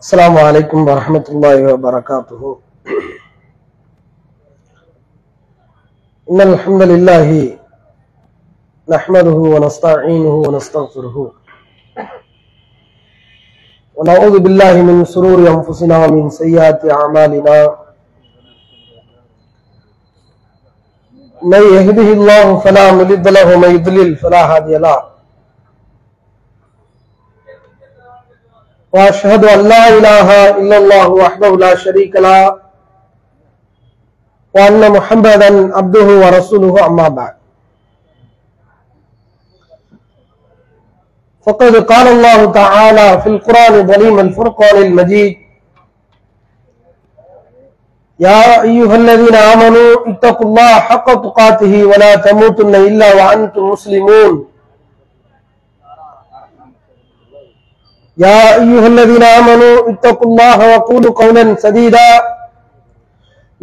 السلام عليكم ورحمة الله وبركاته. إن الحمد لله نحمده ونستعينه ونستغفره. ونعوذ بالله من شرور أنفسنا ومن سيئات أعمالنا. من يهده الله فلا مضل له ومن يضلل فلا هادي له. وأشهد أن لا إله إلا الله وحده لا شريك له وأن محمدا عبده ورسوله أما بعد. فقد قال الله تعالى في القرآن الكريم الفرقان المجيد يا أيها الذين آمنوا اتقوا الله حق تقاته ولا تموتن إلا وأنتم مسلمون. يا أيها الذين آمنوا اتقوا الله وقولوا قولا سديدا.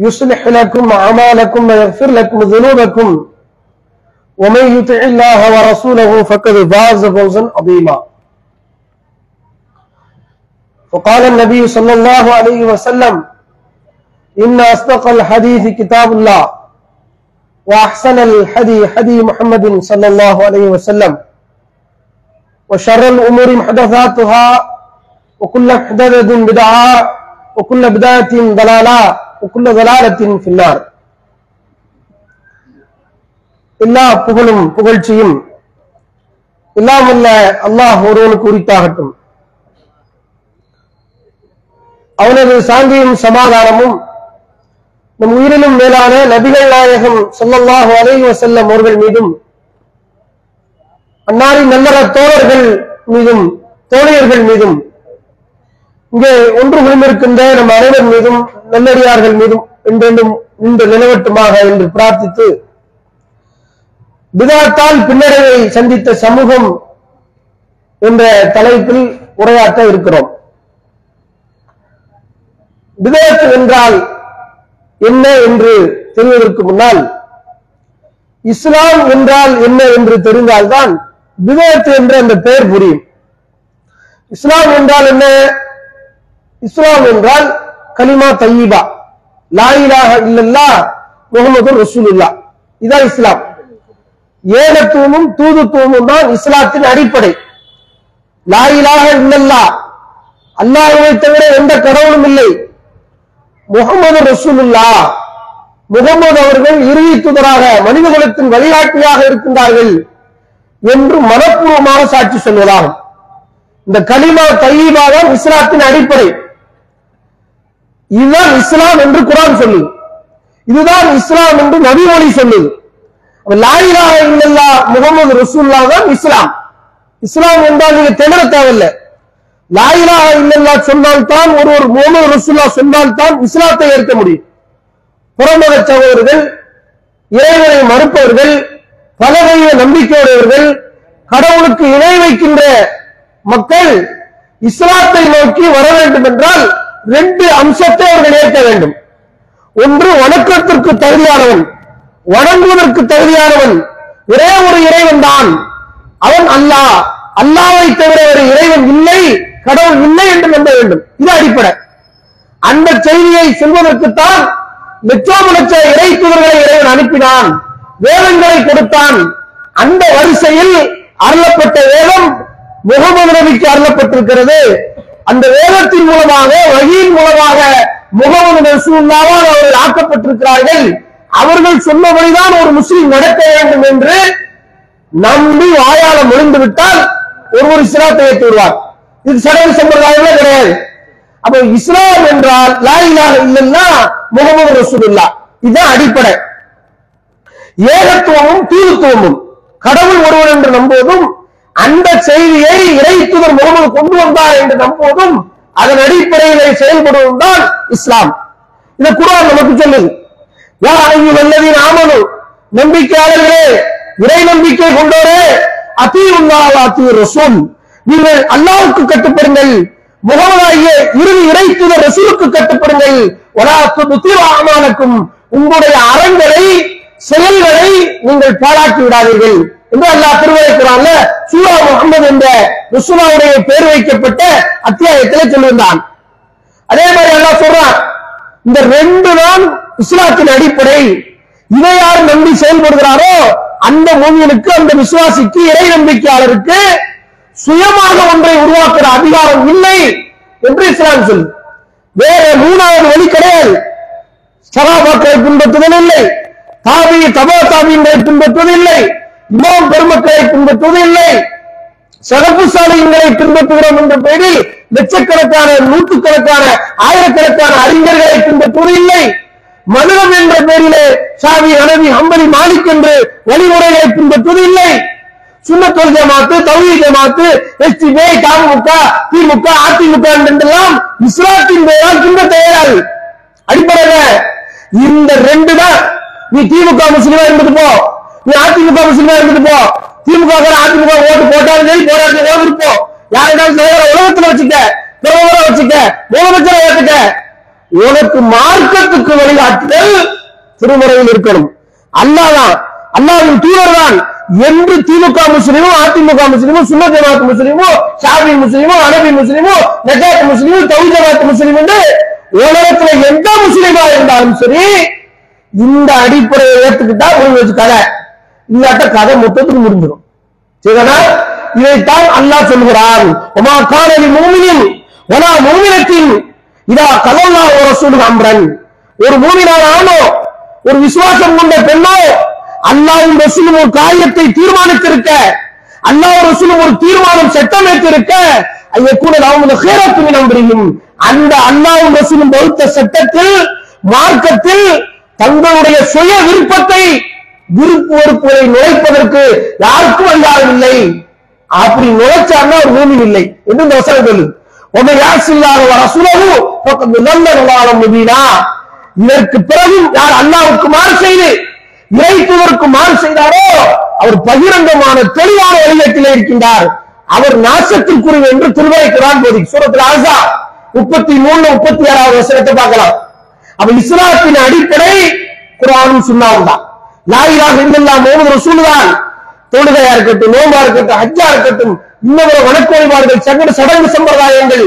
يصلح لكم أعمالكم ويغفر لكم ذنوبكم. ومن يطع الله ورسوله فقد فاز فوزا عظيما. فقال النبي صلى الله عليه وسلم إن أصدق الحديث كتاب الله وأحسن الحدي حدي محمد صلى الله عليه وسلم. وشر الأمور محدثاتها وكل محدثة بدعة وكل بدعة ضلالة وكل ضلالة في النار எல்லா புகழும் புகழ்ச்சியும் இல்லாமல்ல அல்லாஹ் ஒருவனுக்கு உரித்தாகட்டும் அவனது சாந்தியும் சமாதானமும் நம் உயிரிலும் மேலான நபிகள் நாயகம் ஸல்லல்லாஹு அலைஹி வஸல்லம் அவர்கள் மீதும் அன்னாரின் நல்லற தோழர்கள் மீதும் தோழியர்கள் மீதும். இங்கே ஒன்று குழுமிருக்கின்ற நம் அனைவர் மீதும் நல்லடியார்கள் மீதும் என்றென்றும் இந்த நிலவட்டுமாக என்று பிரார்த்தித்து விதாத்தால் பின்னடைவை சந்தித்த சமூகம் என்ற தலைப்பில் உரையாற்ற இருக்கிறோம். விதத்து என்றால் என்ன என்று தெரிவதற்கு முன்னால் இஸ்லாம் என்றால் என்ன என்று தெரிந்தால்தான் பிதத் என்ற அந்த பெயர் புரியும். இஸ்லாம் என்றால் என்ன? இஸ்லாம் என்றால் கலிமா தையீபா. லாயிலாக இல்லல்லா முகமது ரசூலுல்லா இதான் இஸ்லாம். ஏகத்துவமும் தூதுத்துவமும் தான் இஸ்லாத்தின் அடிப்படை. லாயிலாக இல்லல்லா அல்லாஹுவை தவிர எந்த கடவுளும் இல்லை. முகமது ரசூலுல்லா முகமது அவர்கள் இறுதி துதராக மனிதகுலத்தின் வழிகாட்டியாக இருக்கின்றார்கள். என்று மனப்பூர்வமாக சாட்சி சொல்வதாகும். இந்த கலிமா தையீபா தான் இஸ்லாத்தின் அடிப்படை. இதுதான் இஸ்லாம் என்று குரான் சொல்லுது. இதுதான் இஸ்லாம் என்று நபிமொழி சொல்லுது. லாயிலா இல்லல்லா முகமது ரசூல்லா தான் இஸ்லாம். இஸ்லாம் என்றால் நீங்க திணற தேவையில்லை. லாயிலா இல்லல்லா சொன்னால்தான் ஒருவர் முகமது ரசூல்லா சொன்னால்தான் இஸ்லாத்தை ஏற்க முடியும். புறமத சகோதரர்கள் இறைவனை மறுப்பவர்கள் பலவகைய நம்பிக்கையுடையவர்கள் கடவுளுக்கு இணை வைக்கின்ற மக்கள் இஸ்லாத்தை நோக்கி வர வேண்டும் என்றால் ரெண்டு அம்சத்தை அவர்கள் ஏற்க வேண்டும். ஒன்று வணக்கத்திற்கு தகுதியானவன். வணங்குவதற்கு தகுதியானவன். ஒரே ஒரு இறைவன் தான். அவன் அல்லாஹ். அல்லாவை தவிர ஒரு இறைவன் இல்லை கடவுள் இல்லை என்று நம்ப வேண்டும். இது அடிப்படை. அந்த செய்தியை சொல்வதற்குத்தான் லட்சோப லட்ச இறை தூதர்களை இறைவன் அனுப்பினான். வேதங்களை கொடுத்தான். அந்த வரிசையில் அருளப்பட்ட வேதம் முகமது நபிக்கு அருளப்பட்டிருக்கிறது. அந்த வேதத்தின் மூலமாக வழியின் மூலமாக முகமது ரசூல்லாவால் அவர்கள் ஆக்கப்பட்டிருக்கிறார்கள். அவர்கள் சொன்னபடிதான் ஒரு முஸ்லீம் நடக்க வேண்டும் என்று நம்பி வாயால முடிந்து விட்டால் ஒரு ஒரு ஏற்று விடுவார். இது சடங்கு சம்பிரதாயமே கிடையாது. அப்ப இஸ்லாம் என்றால் லாயிலாக இல்லைன்னா முகமது ரசூல்லா இதுதான் அடிப்படை. ஏகத்துவமும் தூதுத்துவமும். கடவுள் ஒருவர் என்று நம்புவதும் அந்த செய்தியை இறை தூதர் முகமது கொண்டு வந்தார் என்று நம்புவதும் அதன் அடிப்படையில் செயல்படுவதும் தான் இஸ்லாம். இந்த குரான் நமக்கு சொல்லுது. யார் ஐயோ வல்லதி ஆமனு நம்பிக்கையாளர்களே இறை நம்பிக்கை கொண்டோரே அதி உல்லாஹ் ரசூல். நீங்கள் அல்லாவுக்கு கட்டுப்படுங்கள். முகமதாகிய இறுதி இறை ரசூலுக்கு கட்டுப்படுங்கள். ஒலா துத்திவாமானக்கும் உங்களுடைய அறங்களை செயல்களை நீங்கள் பாராட்டி விடாதீர்கள் என்று அல்லாஹ் திருவரை குரான்ல சூரா முகமது என்ற ருசுலாவுடைய பேர் வைக்கப்பட்ட அத்தியாயத்தில் சொல்லியிருந்தான். அதே மாதிரி எல்லாம் சொல்றான் இந்த ரெண்டு தான் இஸ்லாத்தின் அடிப்படை இதை யார் நம்பி செயல்படுகிறாரோ அந்த மூமியனுக்கு அந்த விசுவாசிக்கு இறை நம்பிக்கையாளருக்கு சுயமாக ஒன்றை உருவாக்குற அதிகாரம் இல்லை என்று இஸ்லாம் சொல்லு. வேற மூணாவது வழி கிடையாது. சகாபாக்களை பின்பற்றுதல் இல்லை. தாபி தபா தாபியங்களை பின்பற்றுவது இல்லை இமாம் பெருமக்களை பின்பற்றுவது இல்லை சிறப்பு சாலைகளை பின்பற்றுகிறோம் என்ற பெயரில் லட்சக்கணக்கான நூற்றுக்கணக்கான ஆயிரக்கணக்கான அறிஞர்களை பின்பற்றுவது இல்லை மதுரம் என்ற பெயரிலே சாவி அனவி ஹம்பலி மாலிக் என்று வழிமுறைகளை பின்பற்றுவது இல்லை சுண்ணத்தொல் ஜமாத்து தௌஹீ ஜமாத்து எஸ்டிபி தமுக திமுக அதிமுக என்றெல்லாம் இஸ்லாத்தின் பெயரால் பின்பற்ற இயலாது அடிப்படையில் இந்த ரெண்டு தான் நீ திமுக முஸ்லிமா இருந்துட்டு போ. நீ அதிமுக முஸ்லீமா இருந்துட்டு போ. திமுக அதிமுக ஓட்டு போட்டாலும் சரி போராட்டம் இருப்போம் யாருக்காவது உலகத்துல வச்சுக்க. பிரதமரை வச்சுக்க. முதலமைச்சரை ஏத்துக்க. உனக்கு மார்க்கத்துக்கு வழிகாட்டுதல் திருமுறையில் இருக்கணும். அல்லாதான். அல்லாவின் தூதர் தான் என்று திமுக முஸ்லீமும் அதிமுக முஸ்லீமும் சுன்ன ஜமாத் முஸ்லீமும் ஷாபி முஸ்லீமும் அனபி முஸ்லீமும் நஜாத் முஸ்லீமும் தௌ ஜமாத் முஸ்லீம் என்று உலகத்துல எந்த முஸ்லீமா இருந்தாலும் சரி இந்த அடிப்படையை ஏத்துக்கிட்டா முடிஞ்சு கதை. இல்லாட்ட கதை மொத்தத்துக்கு முடிஞ்சிடும். சரிதானா? இதைத்தான் அல்லாஹ் சொல்கிறான் உமா காணலி மூமினின் ஒலா மூமினத்தின் இதா கலல்லா ஒரு சூடு அம்ரன். ஒரு மூமினான ஆணோ ஒரு விசுவாசம் கொண்ட பெண்ணோ அல்லாவும் ரசூலும் ஒரு காரியத்தை தீர்மானித்திருக்க அல்லாஹ் ரசூலும் ஒரு தீர்மானம் சட்டமேற்றிருக்க ஐயக்கூட அவங்க ஹேரத்து நம்புறியும் அந்த அல்லாவும் ரசூலும் பௌத்த சட்டத்தில் மார்க்கத்தில் தங்களுடைய சுய விருப்பத்தை விருப்பு வெறுப்புகளை நுழைப்பதற்கு யாருக்கும் அதிகாரம் இல்லை. அப்படி நுழைச்சார்னா ஒரு பூமி இல்லை. என்று இந்த வசனம் சொல்லு இல்லாத யாசில்லாத வர சுலகு நல்ல நலாலம் முபீனா இதற்கு பிறகும் யார் அல்லாவுக்கு மாறு செய்து இறைத்துவருக்கு மாறு செய்தாரோ அவர் பகிரங்கமான தெளிவான வழிகட்டிலே இருக்கின்றார். அவர் நாசத்திற்குரிய என்று திருவரைக்கிறான் போதி சூரத்தில் ஆசா முப்பத்தி மூணு முப்பத்தி ஆறாவது வசனத்தை பார்க்கலாம். அப்ப இஸ்லாத்தின் அடிப்படை குரானும் சுண்ணாவும் தான். லாயிலாக இல்லல்லா முகமது ரசூல் தான் தொழுகையா இருக்கட்டும் நோம்பா இருக்கட்டும் ஹஜ்ஜா இருக்கட்டும் இன்னொரு வணக்க வழிபாடுகள் சங்கட சடங்கு சம்பிரதாயங்கள்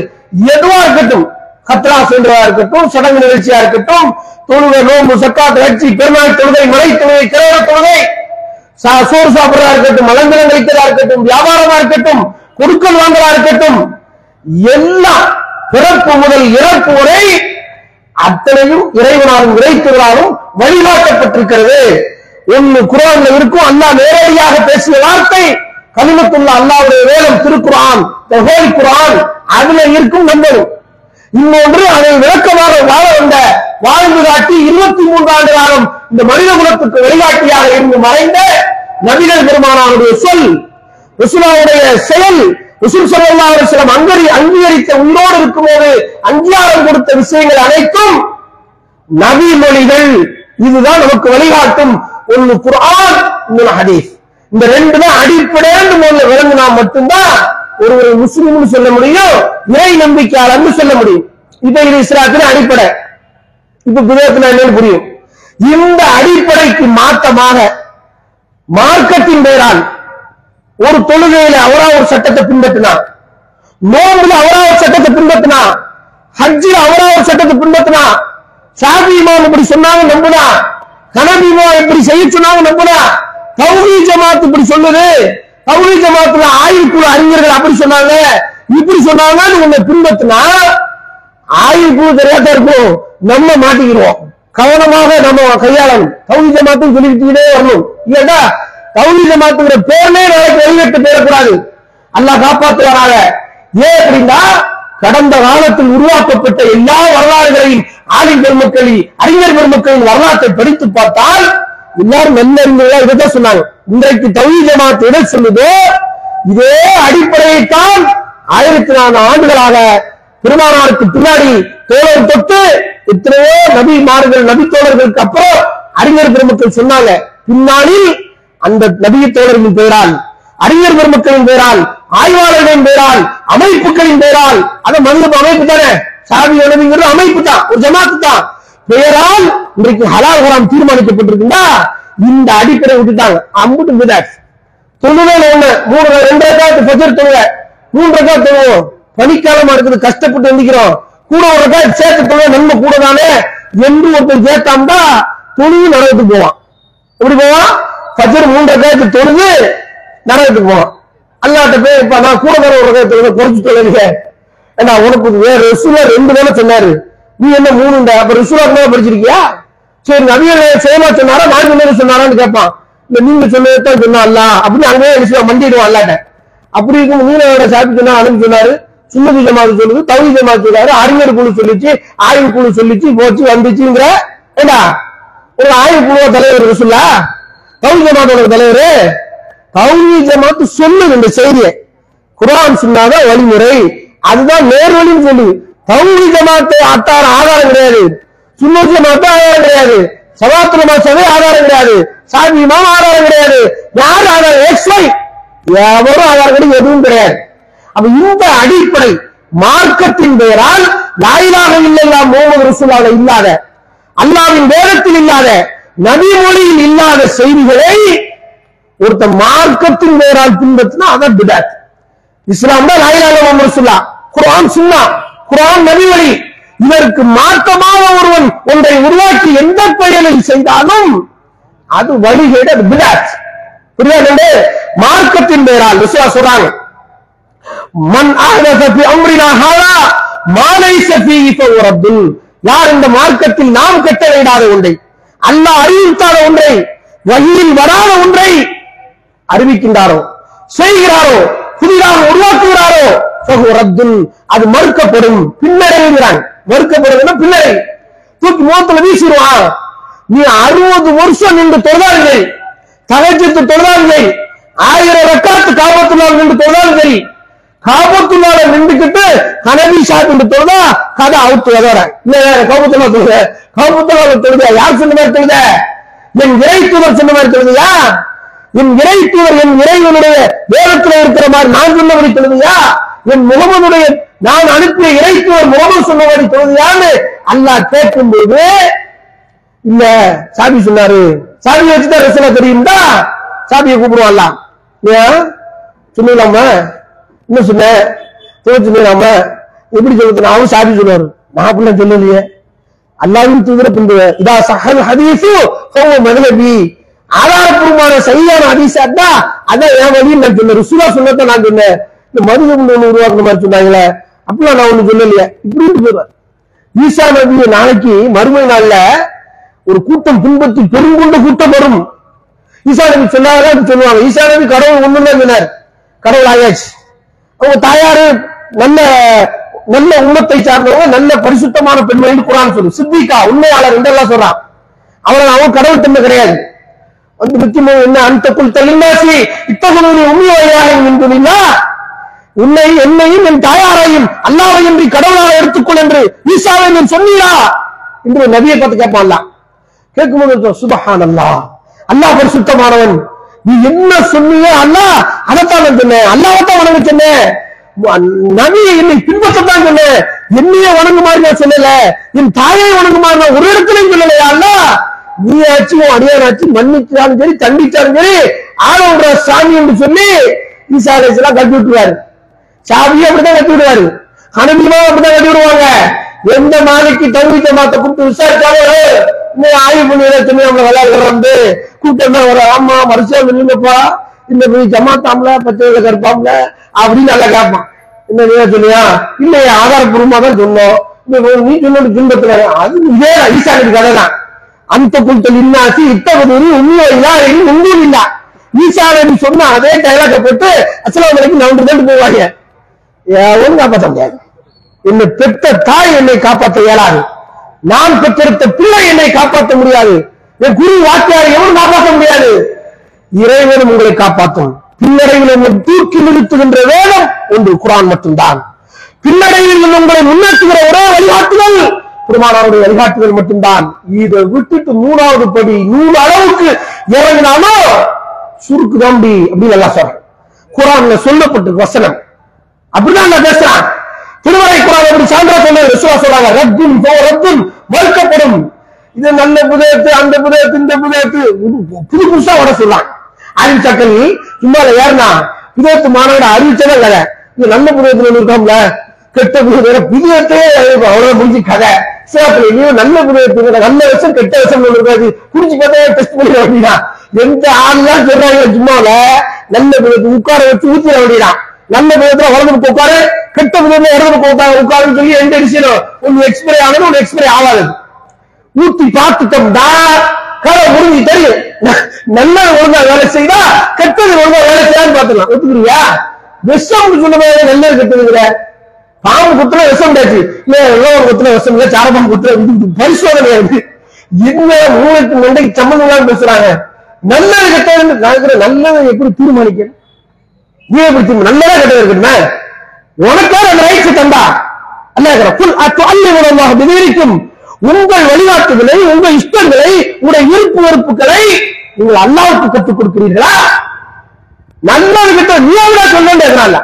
எதுவா இருக்கட்டும் கத்ரா சென்றதா இருக்கட்டும் சடங்கு நிகழ்ச்சியா இருக்கட்டும் தொழுகை நோம்பு சக்காத்து ஹஜ்ஜி பெருநாள் தொழுகை மலை தொழுகை கிரகண தொழுகை சா- சோறு சாப்பிடுறதா இருக்கட்டும் மலந்திரம் கழிக்கிறதா இருக்கட்டும் வியாபாரமா இருக்கட்டும் கொடுக்கல் வாங்கலா இருக்கட்டும் எல்லாம் பிறப்பு முதல் இறப்பு வரை அத்தனையும் இறைவனாலும் இறைத்துவராலும் வழிகாட்டப்பட்டிருக்கிறது. ஒன்னு குரான்ல இருக்கும். அல்லாஹ் நேரடியாக பேசிய வார்த்தை. கலிமத்துள்ள அல்லாவுடைய வேதம் திருக்குறான் குரான் அதுல இருக்கும் நம்பரும். இன்னொன்று அதை விளக்கமாக வாழ வந்த வாழ்ந்து காட்டி இருபத்தி மூன்று ஆண்டு காலம் இந்த மனித குலத்துக்கு வழிகாட்டியாக இருந்து மறைந்த நபிகள் பெருமானாருடைய சொல் ரசூலாவுடைய செயல் ரசூல் ஸல்லல்லாஹு அலைஹி வஸல்லம் அங்கரி அங்கீகரித்த உயிரோடு இருக்கும்போது அங்கீகாரம் கொடுத்த விஷயங்கள் அனைத்தும் நபி மொழிகள். இதுதான் நமக்கு வழிகாட்டும் ஒன்னு குர்ஆன் இன்னொரு ஹதீஸ். இந்த ரெண்டு தான் அடிப்படையான முதல்ல விளங்கினா மட்டும்தான் ஒருவரை முஸ்லிம்னு சொல்ல முடியும் இறை நம்பிக்கையாளர்னு சொல்ல முடியும். இப்ப இது இஸ்லாத்தின் அடிப்படை. இப்ப விதத்துல என்னன்னு புரியும். இந்த அடிப்படைக்கு மாற்றமாக மார்க்கத்தின் பெயரால் ஒரு தொழுகையில அவரா ஒரு சட்டத்தை பின்பற்றினா நோம்புல அவரா ஒரு சட்டத்தை பின்பற்றினா ஹஜ்ஜில் அவரா ஒரு சட்டத்தை பின்பற்றினா சாபி இமாம் இப்படி சொன்னாங்க நம்புனா? கனபி இமாம் இப்படி செய்ய சொன்னாங்க நம்புனா? தௌஹீ ஜமாத் இப்படி சொல்லுது. தௌஹீ ஜமாத்துல ஆயுள்குழு அறிஞர்கள் அப்படி சொன்னாங்க. இப்படி சொன்னாங்கன்னு உன்னை பின்பற்றினா? ஆயுள்குழு தெரியாத இருக்கும். நம்ம மாட்டிக்கிறோம் கவனமாக நம்ம கையாளணும். தௌஹீ ஜமாத்துன்னு சொல்லிக்கிட்டே வரணும். இல்லடா தௌஹீ ஜமாத்துங்கிற பேர்லே நாளைக்கு வெளியிட்டு போயிடக்கூடாது அல்லாஹ் காப்பாற்றுவாராக ஏன் அப்படின்னா கடந்த காலத்தில் உருவாக்கப்பட்ட எல்லா வரலாறுகளையும் ஆலிம் பெருமக்கள் அறிஞர் பெருமக்களின் வரலாற்றை படித்து பார்த்தால் எல்லாரும் நல்லறிஞர்களா இதைதான் சொன்னாங்க. இன்றைக்கு தௌஹீ ஜமாத் எதை சொல்லுதோ இதே அடிப்படையைத்தான் ஆயிரத்தி நாலு ஆண்டுகளாக பெருமானாருக்கு பின்னாடி தோழர் தொட்டு எத்தனையோ நபி மார்கள் நபி தோழர்களுக்கு அப்புறம் அறிஞர் பெருமக்கள் சொன்னாங்க. பின்னாளில் அந்த நபிய தோழர்களின் பெயரால் அறிஞர் பெருமக்களின் பெயரால் ஆய்வாளர்களின் பெயரால் அமைப்புகளின் பெயரால் அது மனித அமைப்பு தானே? சாதி உணவுங்கிறது அமைப்பு தான் ஒரு ஜமாத்து தான். பெயரால் இன்றைக்கு ஹலால் ஹராம் தீர்மானிக்கப்பட்டிருக்குண்டா? இந்த அடிப்படை விட்டுட்டாங்க. அம்புட்டு விதாட் தொழுவேல ஒண்ணு மூணு ரெண்டு ரக்காத்து ஃபஜர் தொழுவ மூன்று ரக்காத்து தொழுவோம் பனிக்காலமா இருக்குது கஷ்டப்பட்டு எந்திக்கிறோம் கூட ஒரு ரக்காய் சேர்த்து தொழுவ நன்மை கூட தானே? என்று ஒருத்தன் சேர்த்தாண்டா தொழுது நரகத்துக்கு போவான். எப்படி போவான்? பஜர் மூன்று ரக்காயத்து தொழுது நரகத்துக்கு போவான். அல்லாட்ட போய் இப்ப நான் கூட தர ஒரு ரக்காயத்தை குறைச்சு தொழுங்க ஏன்னா உனக்கு வேற ரிசுல ரெண்டு தானே சொன்னாரு. நீ என்ன மூணுண்ட? அப்ப ரிசுலா கூட படிச்சிருக்கியா? சரி நபிகள் சேமா சொன்னாரா? நான் சொன்னது சொன்னாரான்னு கேட்பான் இந்த நீங்க சொன்னதான் சொன்னா அல்ல அப்படின்னு அங்கேயே ரிசுலா மண்டிடுவான் அல்லாட்ட. அப்படி இருக்கும் மீனவோட சாப்பி சொன்னா அனுப்பி சொன்னாரு. சுண்ணதி ஜமாத்து சொல்லுது தவி ஜமாத்து சொன்னாரு அறிஞர் குழு சொல்லிச்சு ஆய்வு குழு சொல்லிச்சு போச்சு வந்துச்சுங்கிற ஏண்டா? ஒரு ஆய்வு குழுவ தலைவர் ரிசுல்லா தவி ஜமாத்தோட தலைவரே தௌஹி ஜமாத்து சொல்லுது இந்த செய்தியை. குரான் சொன்னாதான் வழிமுறை. அதுதான் நேர்வழின்னு சொல்லு. தௌஹி ஜமாத்து அத்தார ஆதாரம் கிடையாது. சுன்னத் ஜமாத்து ஆதாரம் கிடையாது. சவாத்துல மாசமே ஆதாரம் கிடையாது. சாமி ஆதாரம் கிடையாது. யார் ஆதாரம்? எக்ஸ் ஒய் எவரும் ஆதாரம் கிடையாது எதுவும் கிடையாது. அப்ப இந்த அடிப்படை மார்க்கத்தின் பெயரால் லாயிலாக இல்லையா முகமது ரசூலாக இல்லாத அல்லாவின் வேதத்தில் இல்லாத நபி மொழியில் இல்லாத செய்திகளை ஒருத்த மார்க்கத்தின் பெயரால் பின்பற்றினா அதான் பிடாத் இஸ்லாம் தான் லாயிலாக குரான் ரசூலா சுன்னா குரான் நபி வழி இதற்கு மாற்றமாக ஒருவன் ஒன்றை உருவாக்கி எந்த பெயரில் செய்தாலும் அது வழிகேடு அது பிடாத் புரியாது மார்க்கத்தின் பெயரால் ரசூலா சொல்றாங்க. மன் ஆகி ஃபி மாலை சபி இப்ப லைஸ யார் இந்த மார்க்கத்தில் நாம் கட்டளையிடாத ஒன்றை அல்லாஹ் அறிவித்தாத ஒன்றை வகையில் வராத ஒன்றை அறிவிக்கின்றாரோ? செய்கிறாரோ? புதிதாக உருவாக்குகிறாரோ? ரத்துன் அது மறுக்கப்படும். பின்னடைகிறான் மறுக்கப்படுதுன்னா பின்னடை. தூக்கி முகத்துல வீசிடுவான் நீ அறுபது வருஷம் நின்று தொழிலாளிகள் தகஜத்து தொழிலாளிகள் ஆயிரம் ரக்காத்து காபத்துள்ளால் நின்று தொழிலாளிகள் காபத்துள்ளால நின்றுக்கிட்டு கனவி சாப்பிட்டு தொழுதா கதை அவுத்து அதோட இல்ல காபத்துள்ளா தொழுத. காபத்துள்ளால தொழுத. யார் சொன்ன மாதிரி தொழுத? என் இறை தூதர் சொன்ன மாதிரி தொழுதியா? என் இறை என் இறைவனுடைய வேதத்துல இருக்கிற மாதிரி நான் சொன்ன மாதிரி தொழுதியா? என் முகமதுடைய நான் அனுப்பிய இறை தூதர் முகமது சொன்ன மாதிரி தொழுதியான்னு அல்லாஹ் கேட்கும்போது இல்ல சாபி சொன்னாரு. சாபி வச்சுதான் ரசனை தெரியும்டா. சாபியை கூப்பிடுவான்லாம் ஏன்? சொல்லலாமா என்ன சொன்ன? சொன்னாம எப்படி சொல்லுது அவன் சாதி சொல்லுவாரு. நான் அப்படிலாம் சொல்லலையே. அல்லாவின் தூதர பின்புவேன் இதா சஹல் ஹதீஸு ஹோவ மதுலபி ஆதாரப்பூர்வமான சரியான ஹதீஸாட்டா அதான் என் வழியும் நான் சொன்னேன். ருசுலா சொன்னதை நான் சொன்னேன். இந்த மதுகம் ஒண்ணு உருவாக்குற மாதிரி சொன்னாங்களே. அப்படிலாம் நான் ஒண்ணு சொல்லலையே. இப்படின்னு போயிடுவார் ஈசா நபியை நாளைக்கு மறுமை நாள்ல ஒரு கூட்டம் பின்பற்றி பெருங்கொண்ட கூட்டம் வரும் ஈசா நபி சொன்னாங்க சொல்லுவாங்க. ஈசா நபி கடவுள் ஒண்ணுதான் சொன்னார். கடவுள் ஆயாச்சு. அவங்க தாயாரு நல்ல நல்ல உம்மத்தை சார்ந்தவங்க நல்ல பரிசுத்தமான பெண்மணி குரான் சொல்லு சித்திகா உண்மையாளர் என்றெல்லாம் சொல்றான். அவன் அவன் கடவுள் தன்மை கிடையாது. வந்து நிச்சயமாக என்ன? அந்த குள் தெளிந்தாசி இத்தகைய உண்மையாக என்பதில்லா உன்னை என்னையும் என் தாயாரையும் அல்லாவை என்று கடவுளாக எடுத்துக்கொள் என்று ஈசாவை நீ சொன்னீரா? என்று நபியை பார்த்து கேட்பான்லாம். கேட்கும்போது சுபஹான் அல்லா அல்லாஹ் பரிசுத்தமானவன். நீ என்ன சொன்னியோ? அண்ணா அதைத்தான் நான் சொன்னேன். அல்லாஹ்தான் வணங்க சொன்னேன். நவியை என்னை பின்பற்றத்தான் சொன்னேன். என்னையே வணங்குமாறு நான் சொல்லல. என் தாயை வணங்குமாறு நான் ஒரு இடத்துலயும் சொல்லலையா அண்ணா? நீ ஆச்சு உன் அடியாராச்சு மன்னிச்சாலும் சரி தண்டிச்சாலும் சரி ஆளோட சாமி என்று சொல்லி ஈசா கட்டி விட்டுருவாரு. சாபியை அப்படிதான் கட்டி விடுவாரு. ஹனபிமா அப்படிதான் கட்டி விடுவாங்க. எந்த மாலைக்கு தௌஹீத மாத்த கூப்பிட்டு விசாரிச்சாலும் நீ ஆய்வு பண்ணி ஏதாச்சும் நம்மள விளையாடுறது கூட்டம் தான் வரும் ஆமா மறுசியா இல்லைங்கப்பா இந்த போய் ஜமாத்தாம்ல பச்சை கருப்பாம்ல அப்படின்னு நல்லா கேட்பான். என்ன நீங்க சொன்னியா இல்லையா ஆதாரப்பூர்வமா தான் சொன்னோம் இந்த நீ சொன்னது துன்பத்துல அது இதே ஈசானுக்கு கதை தான் அந்த குழுத்தல் இன்னாசி இத்தகைய உண்மை இல்லா உங்களும் இல்ல. ஈசா சொன்ன அதே டைலாக போட்டு அஸ்லாம் வரைக்கும் நான் தான் போவாங்க. எவனும் காப்பாற்ற முடியாது. என்னை பெத்த தாய் என்னை காப்பாற்ற இயலாது. நான் பெற்றெடுத்த பிள்ளை என்னை காப்பாற்ற முடியாது. என் குரு வாக்கியார் எவனும் காப்பாற்ற முடியாது. இறைவனும் உங்களை காப்பாற்றும். பின்னடைவில் உங்களை தூக்கி நிறுத்துகின்ற வேதம் ஒன்று குரான் மட்டும்தான். பின்னடைவில் உங்களை முன்னேற்றுகிற ஒரே வழிகாட்டுதல் பெருமானாருடைய வழிகாட்டுதல் மட்டும்தான். இதை விட்டுட்டு மூணாவது படி நூறு அளவுக்கு இறங்கினாலோ சுருக்கு தம்பி அப்படின்னு நல்லா சொல்றேன். குரான்ல சொல்லப்பட்ட வசனம். அப்படிதான் நான் பேசுறேன். திருமலை குரான் அப்படி சான்றா சொல்ல ரசூலா சொல்றாங்க ரத்தும் ரத்தும் மறுக்கப்படும். இது நல்ல புதையத்து அந்த புதையத்து இந்த புதையத்து புது புதுசா வர சொல்லலாம் அறிவிச்சாக்கள் சும்மா ஏறினா புதையத்து மாநாடு அறிவிச்சதே இல்ல. இது நல்ல புதயத்துல ஒண்ணு இருக்காம்ல. கெட்ட புதையத்துல புதையத்தே அவ்வளவு முடிஞ்சு கதை. சிறப்பு இனியும் நல்ல புதையத்து நல்ல வருஷம் கெட்ட வருஷம் இருக்காது. புரிஞ்சு பார்த்தா டெஸ்ட் பண்ணி அப்படின்னா. எந்த ஆள்லாம் சொல்றாங்க சும்மால நல்ல புதையத்து உட்கார வச்சு ஊத்திட வேண்டியதான் நல்ல விதத்துல வலது உட்காரு கெட்ட விதத்துல இடது பக்கம் உட்காரு உட்காருன்னு சொல்லி எந்த விஷயம் ஒண்ணு எக்ஸ்பிரி ஆகுது ஒண்ணு எக்ஸ்பிரி ஆகாது. ஊத்தி பார்த்துட்டோம்டா கதை முடிஞ்சு தெரியும். நல்லது ஒழுங்கா வேலை செய்தா கெட்டது ஒழுங்கா வேலை செய்யான்னு பாத்துக்கலாம் ஒத்துக்குறியா? விஷம் சொன்ன நல்லது கெட்டதுங்கிற. பாம்பு குத்துல விஷம் கிடையாது இல்ல எல்லாம் குத்துல விஷம் இல்ல சாரபாம்பு குத்துல பரிசோதனை அது என்ன மூளைக்கு மண்டைக்கு சம்மந்தம் பேசுறாங்க? நல்லது கெட்டது நான் இருக்கிறேன், எப்படி தீர்மானிக்கிறேன் நீ எப்படி நல்லதா கெட்டது இருக்கணுமே உனக்கே அந்த ரைட்ஸ் தந்தா. அல்ல புல் உங்கள் வழிகாட்டுதலை உங்கள் இஷ்டங்களை உங்களுடைய விருப்பு வெறுப்புகளை நீங்கள் அல்லாவுக்கு கற்றுக் கொடுக்கிறீர்களா? நல்லது கிட்ட நீ விட சொல்லுன்றதுனால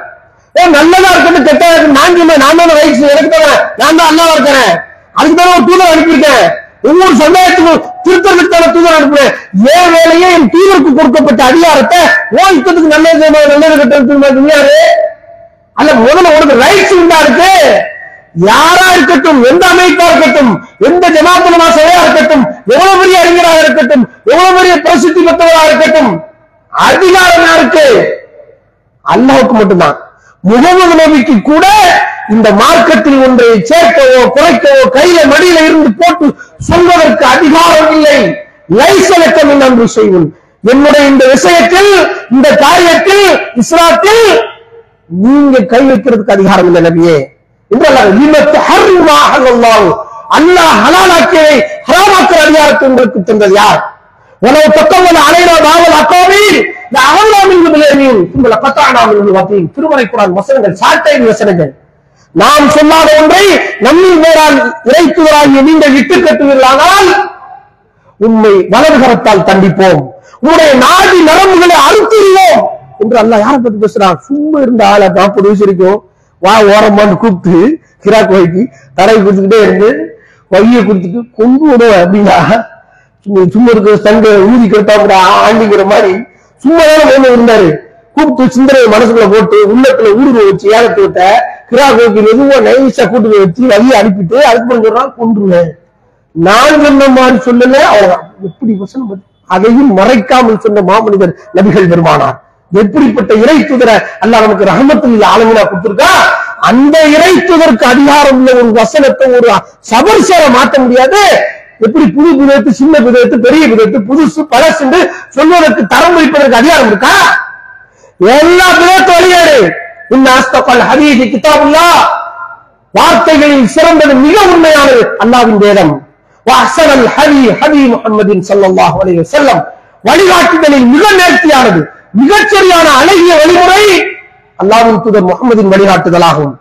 ஏ நல்லதா இருக்கட்டும் கெட்டதா இருக்கு நான் சொன்னேன் நான் தானே ரைட்ஸ் எனக்கு தானே நான் தான் அல்லாவா இருக்கிறேன். அதுக்கு தானே ஒரு தூதர் அனுப்பியிருக்கேன். ஒவ்வொரு சமுதாயத்துக்கும் திருத்தலுக்கான தூதர் அனுப்புறேன். ஏன் வேலையே என் தூதருக்கு கொடுக்கப்பட்ட அதிகாரத்தை ஓ இஷ்டத்துக்கு நல்லது செய்யணும், நல்லது கெட்டது யாரு? அல்ல முதல்ல உனக்கு ரைட்ஸ் உண்டா இருக்கு? யாரா இருக்கட்டும் எந்த அமைப்பா இருக்கட்டும் எந்த ஜமாத்துலமா சபையா இருக்கட்டும் எவ்வளவு பெரிய அறிஞராக இருக்கட்டும் எவ்வளவு பெரிய பிரசித்தி பெற்றவராக இருக்கட்டும் அதிகாரம் யாருக்கு அல்லாவுக்கு மட்டும்தான். முகமது நபிக்கு கூட இந்த மார்க்கத்தில் ஒன்றை சேர்க்கவோ குறைக்கவோ கையில மடியில இருந்து போட்டு சொல்வதற்கு அதிகாரம் இல்லை. லைசலக்கம் என்று செய்வோம். என்னுடைய இந்த விஷயத்தில் இந்த காரியத்தில் இஸ்லாத்தில் நீங்க கை வைக்கிறதுக்கு அதிகாரம் இல்லை நபியே. அல்லாஹ் ஹலாலாக்கியவை ஹராமாக்கிற அதிகாரத்தை உங்களுக்கு தந்தது யார்? உணவு தக்கவல் அலைரா பாவல் அக்கோவில் திருமலை குரான் வசனங்கள் சாட்டை வசனங்கள். நாம் சொல்லாத ஒன்றை நம்மில் மேலால் இறைத்துவராகிய நீங்கள் விட்டு கட்டுவீர்களானால் உண்மை வலதுகரத்தால் தண்டிப்போம். உங்களுடைய நாடி நரம்புகளை அறுத்துருவோம் என்று அல்ல யாரை பத்தி பேசுறான்? சும்மா இருந்த ஆளை நாற்பது வயசு இருக்கும் வா ஓரமான்னு கூப்பிட்டு கிராக் வைக்கி தரை கொடுத்துக்கிட்டே இருந்து வைய கொடுத்துட்டு கொண்டு விடுவேன் அப்படின்னா சும்மா சும்மா இருக்கிற சண்டை ஊதி கட்டாப்புற ஆண்டிங்கிற மாதிரி சும்மா தானே இருந்தாரு. கூப்பிட்டு சிந்தனையை மனசுக்குள்ள போட்டு உள்ளத்துல ஊடுருவ வச்சு ஏகத்தை விட்ட கிரா வைக்கி மெதுவா நைசா கூட்டு போய் வச்சு வழியை அனுப்பிட்டு அதுக்கப்புறம் சொல்றான் கொன்றுவேன் நான் சொன்ன மாதிரி சொல்லல அவ்வளவுதான். எப்படி வசனம் அதையும் மறைக்காமல் சொன்ன மாமனிதர் நபிகள் பெருமானார். எப்படிப்பட்ட இறை தூதர அல்லாஹ் நமக்கு ரஹமத்தில் ஆளுங்களா கொடுத்திருக்கா? அந்த இறை அதிகாரம் உள்ள ஒரு வசனத்தை ஒரு சபர்சேர மாற்ற முடியாது. எப்படி புது விதத்து சின்ன விதத்து பெரிய விதத்து புதுசு பழசு சொல்வதற்கு தரம் வைப்பதற்கு அதிகாரம் இருக்கா? எல்லா விதத்து வழியாடு வார்த்தைகளில் சிறந்தது மிக உண்மையானது அல்லாவின் வேதம். வாசனல் ஹதி ஹரி முகமதின் ஸல்லல்லாஹு செல்லம் வழிகாட்டுதலில் மிக நேர்த்தியானது மிகச்சரியான அழகிய வழிமுறை அல்லாவின் தூதர் முகமதின் வழிகாட்டுதலாகும்.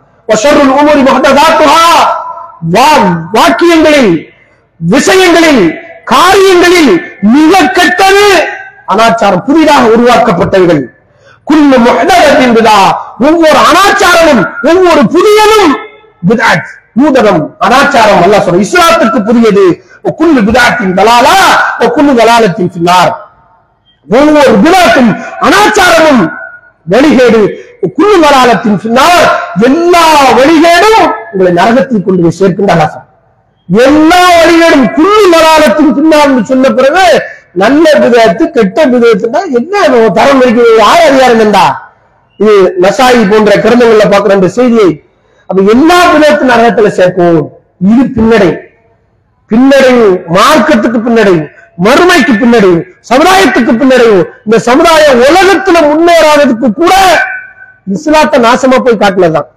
வாக்கியங்களில் விஷயங்களில் காரியங்களில் மிக கெட்டது அனாச்சாரம் புதிதாக உருவாக்கப்பட்டவைகள். குல்லு முஹதரத்தின் ஒவ்வொரு அனாச்சாரமும் ஒவ்வொரு புதியனும் பிதாத் நூதனம் அனாச்சாரம் அல்லாஹ் சொல்ற இஸ்லாத்துக்கு புதியது. குல்லு விதாத்தின் தலாலா குல்லு தலாலத்தின் பின்னார் ஒவ்வொரு விதாத்தும் அனாச்சாரமும் வழிகேடு. குல்லு தலாலத்தின் பின்னால் எல்லா வழிகேடும் உங்களை நரகத்தில் கொண்டு போய் சேர்க்கின்ற எல்லா வழிகேடும் குள்ளி மலாலத்தின் பின்னால் சொன்ன பிறகு நல்ல விதத்து கெட்ட விதத்துனா என்ன? தரம் இருக்கிறது. யார் அதிகாரம் என்றா இது நசாயி போன்ற கிரந்தங்கள்ல பார்க்கிற அந்த செய்தியை அப்ப எல்லா விதத்து நரகத்துல சேர்க்கும் இது பின்னடை. பின்னடைவு மார்க்கத்துக்கு பின்னடைவு மறுமைக்கு பின்னடைவு சமுதாயத்துக்கு பின்னடைவு இந்த சமுதாயம் உலகத்துல முன்னேறாததுக்கு கூட இஸ்லாத்தை நாசமா போய் காட்டினதுதான்.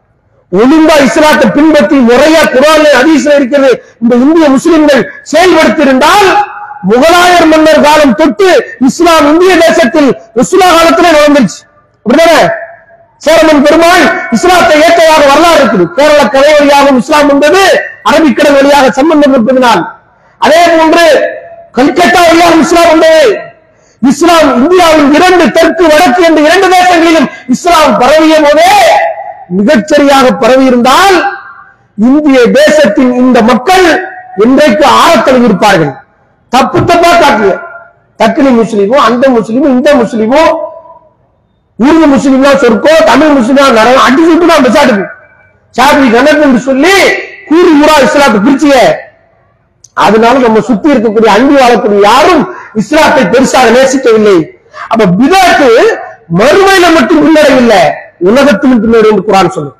ஒழுங்கா இஸ்லாத்தை பின்பற்றி முறையா குரான்ல அதிசயம் இருக்கிறது. இந்த இந்திய முஸ்லிம்கள் செயல்படுத்தியிருந்தால் முகலாயர் மன்னர் காலம் தொட்டு இஸ்லாம் இந்திய தேசத்தில் இஸ்லா காலத்துல நடந்துருச்சு. அப்படிதானே சோழமன் பெருமாள் இஸ்லாத்தை ஏற்றதாக வரலாறு இருக்குது. கேரள கதை வழியாகவும் இஸ்லாம் வந்தது அரபிக்கடல் வழியாக சம்பந்தம் இருப்பதனால். அதே போன்று கல்கத்தா வழியாகவும் இஸ்லாம் வந்தது. இஸ்லாம் இந்தியாவின் இரண்டு தெற்கு வடக்கு என்ற இரண்டு தேசங்களிலும் இஸ்லாம் பரவிய போதே மிகச்சரியாக பரவி இருந்தால் இந்திய தேசத்தின் இந்த மக்கள் இன்றைக்கு ஆழத்தில் இருப்பார்கள்? தப்பு தப்பா காட்டுங்க தக்கினி முஸ்லீமும் அந்த முஸ்லீமும் இந்த முஸ்லீமும் உருது முஸ்லீம்னா சொற்கோ தமிழ் முஸ்லீம் நரகம் அடி சுட்டு தான் பெசாட்டுக்கு சாபி கணக்கு என்று சொல்லி கூறி ஊரா இஸ்லாத்தை பிரிச்சிய அதனால நம்ம சுத்தி இருக்கக்கூடிய அன்பு வாழக்கூடிய யாரும் இஸ்லாத்தை பெருசாக நேசிக்கவில்லை. அப்ப பிதாக்கு மறுமையில மட்டும் பின்னடைவில்லை உலகத்துக்கு பின்னடை என்று குரான் சொல்லு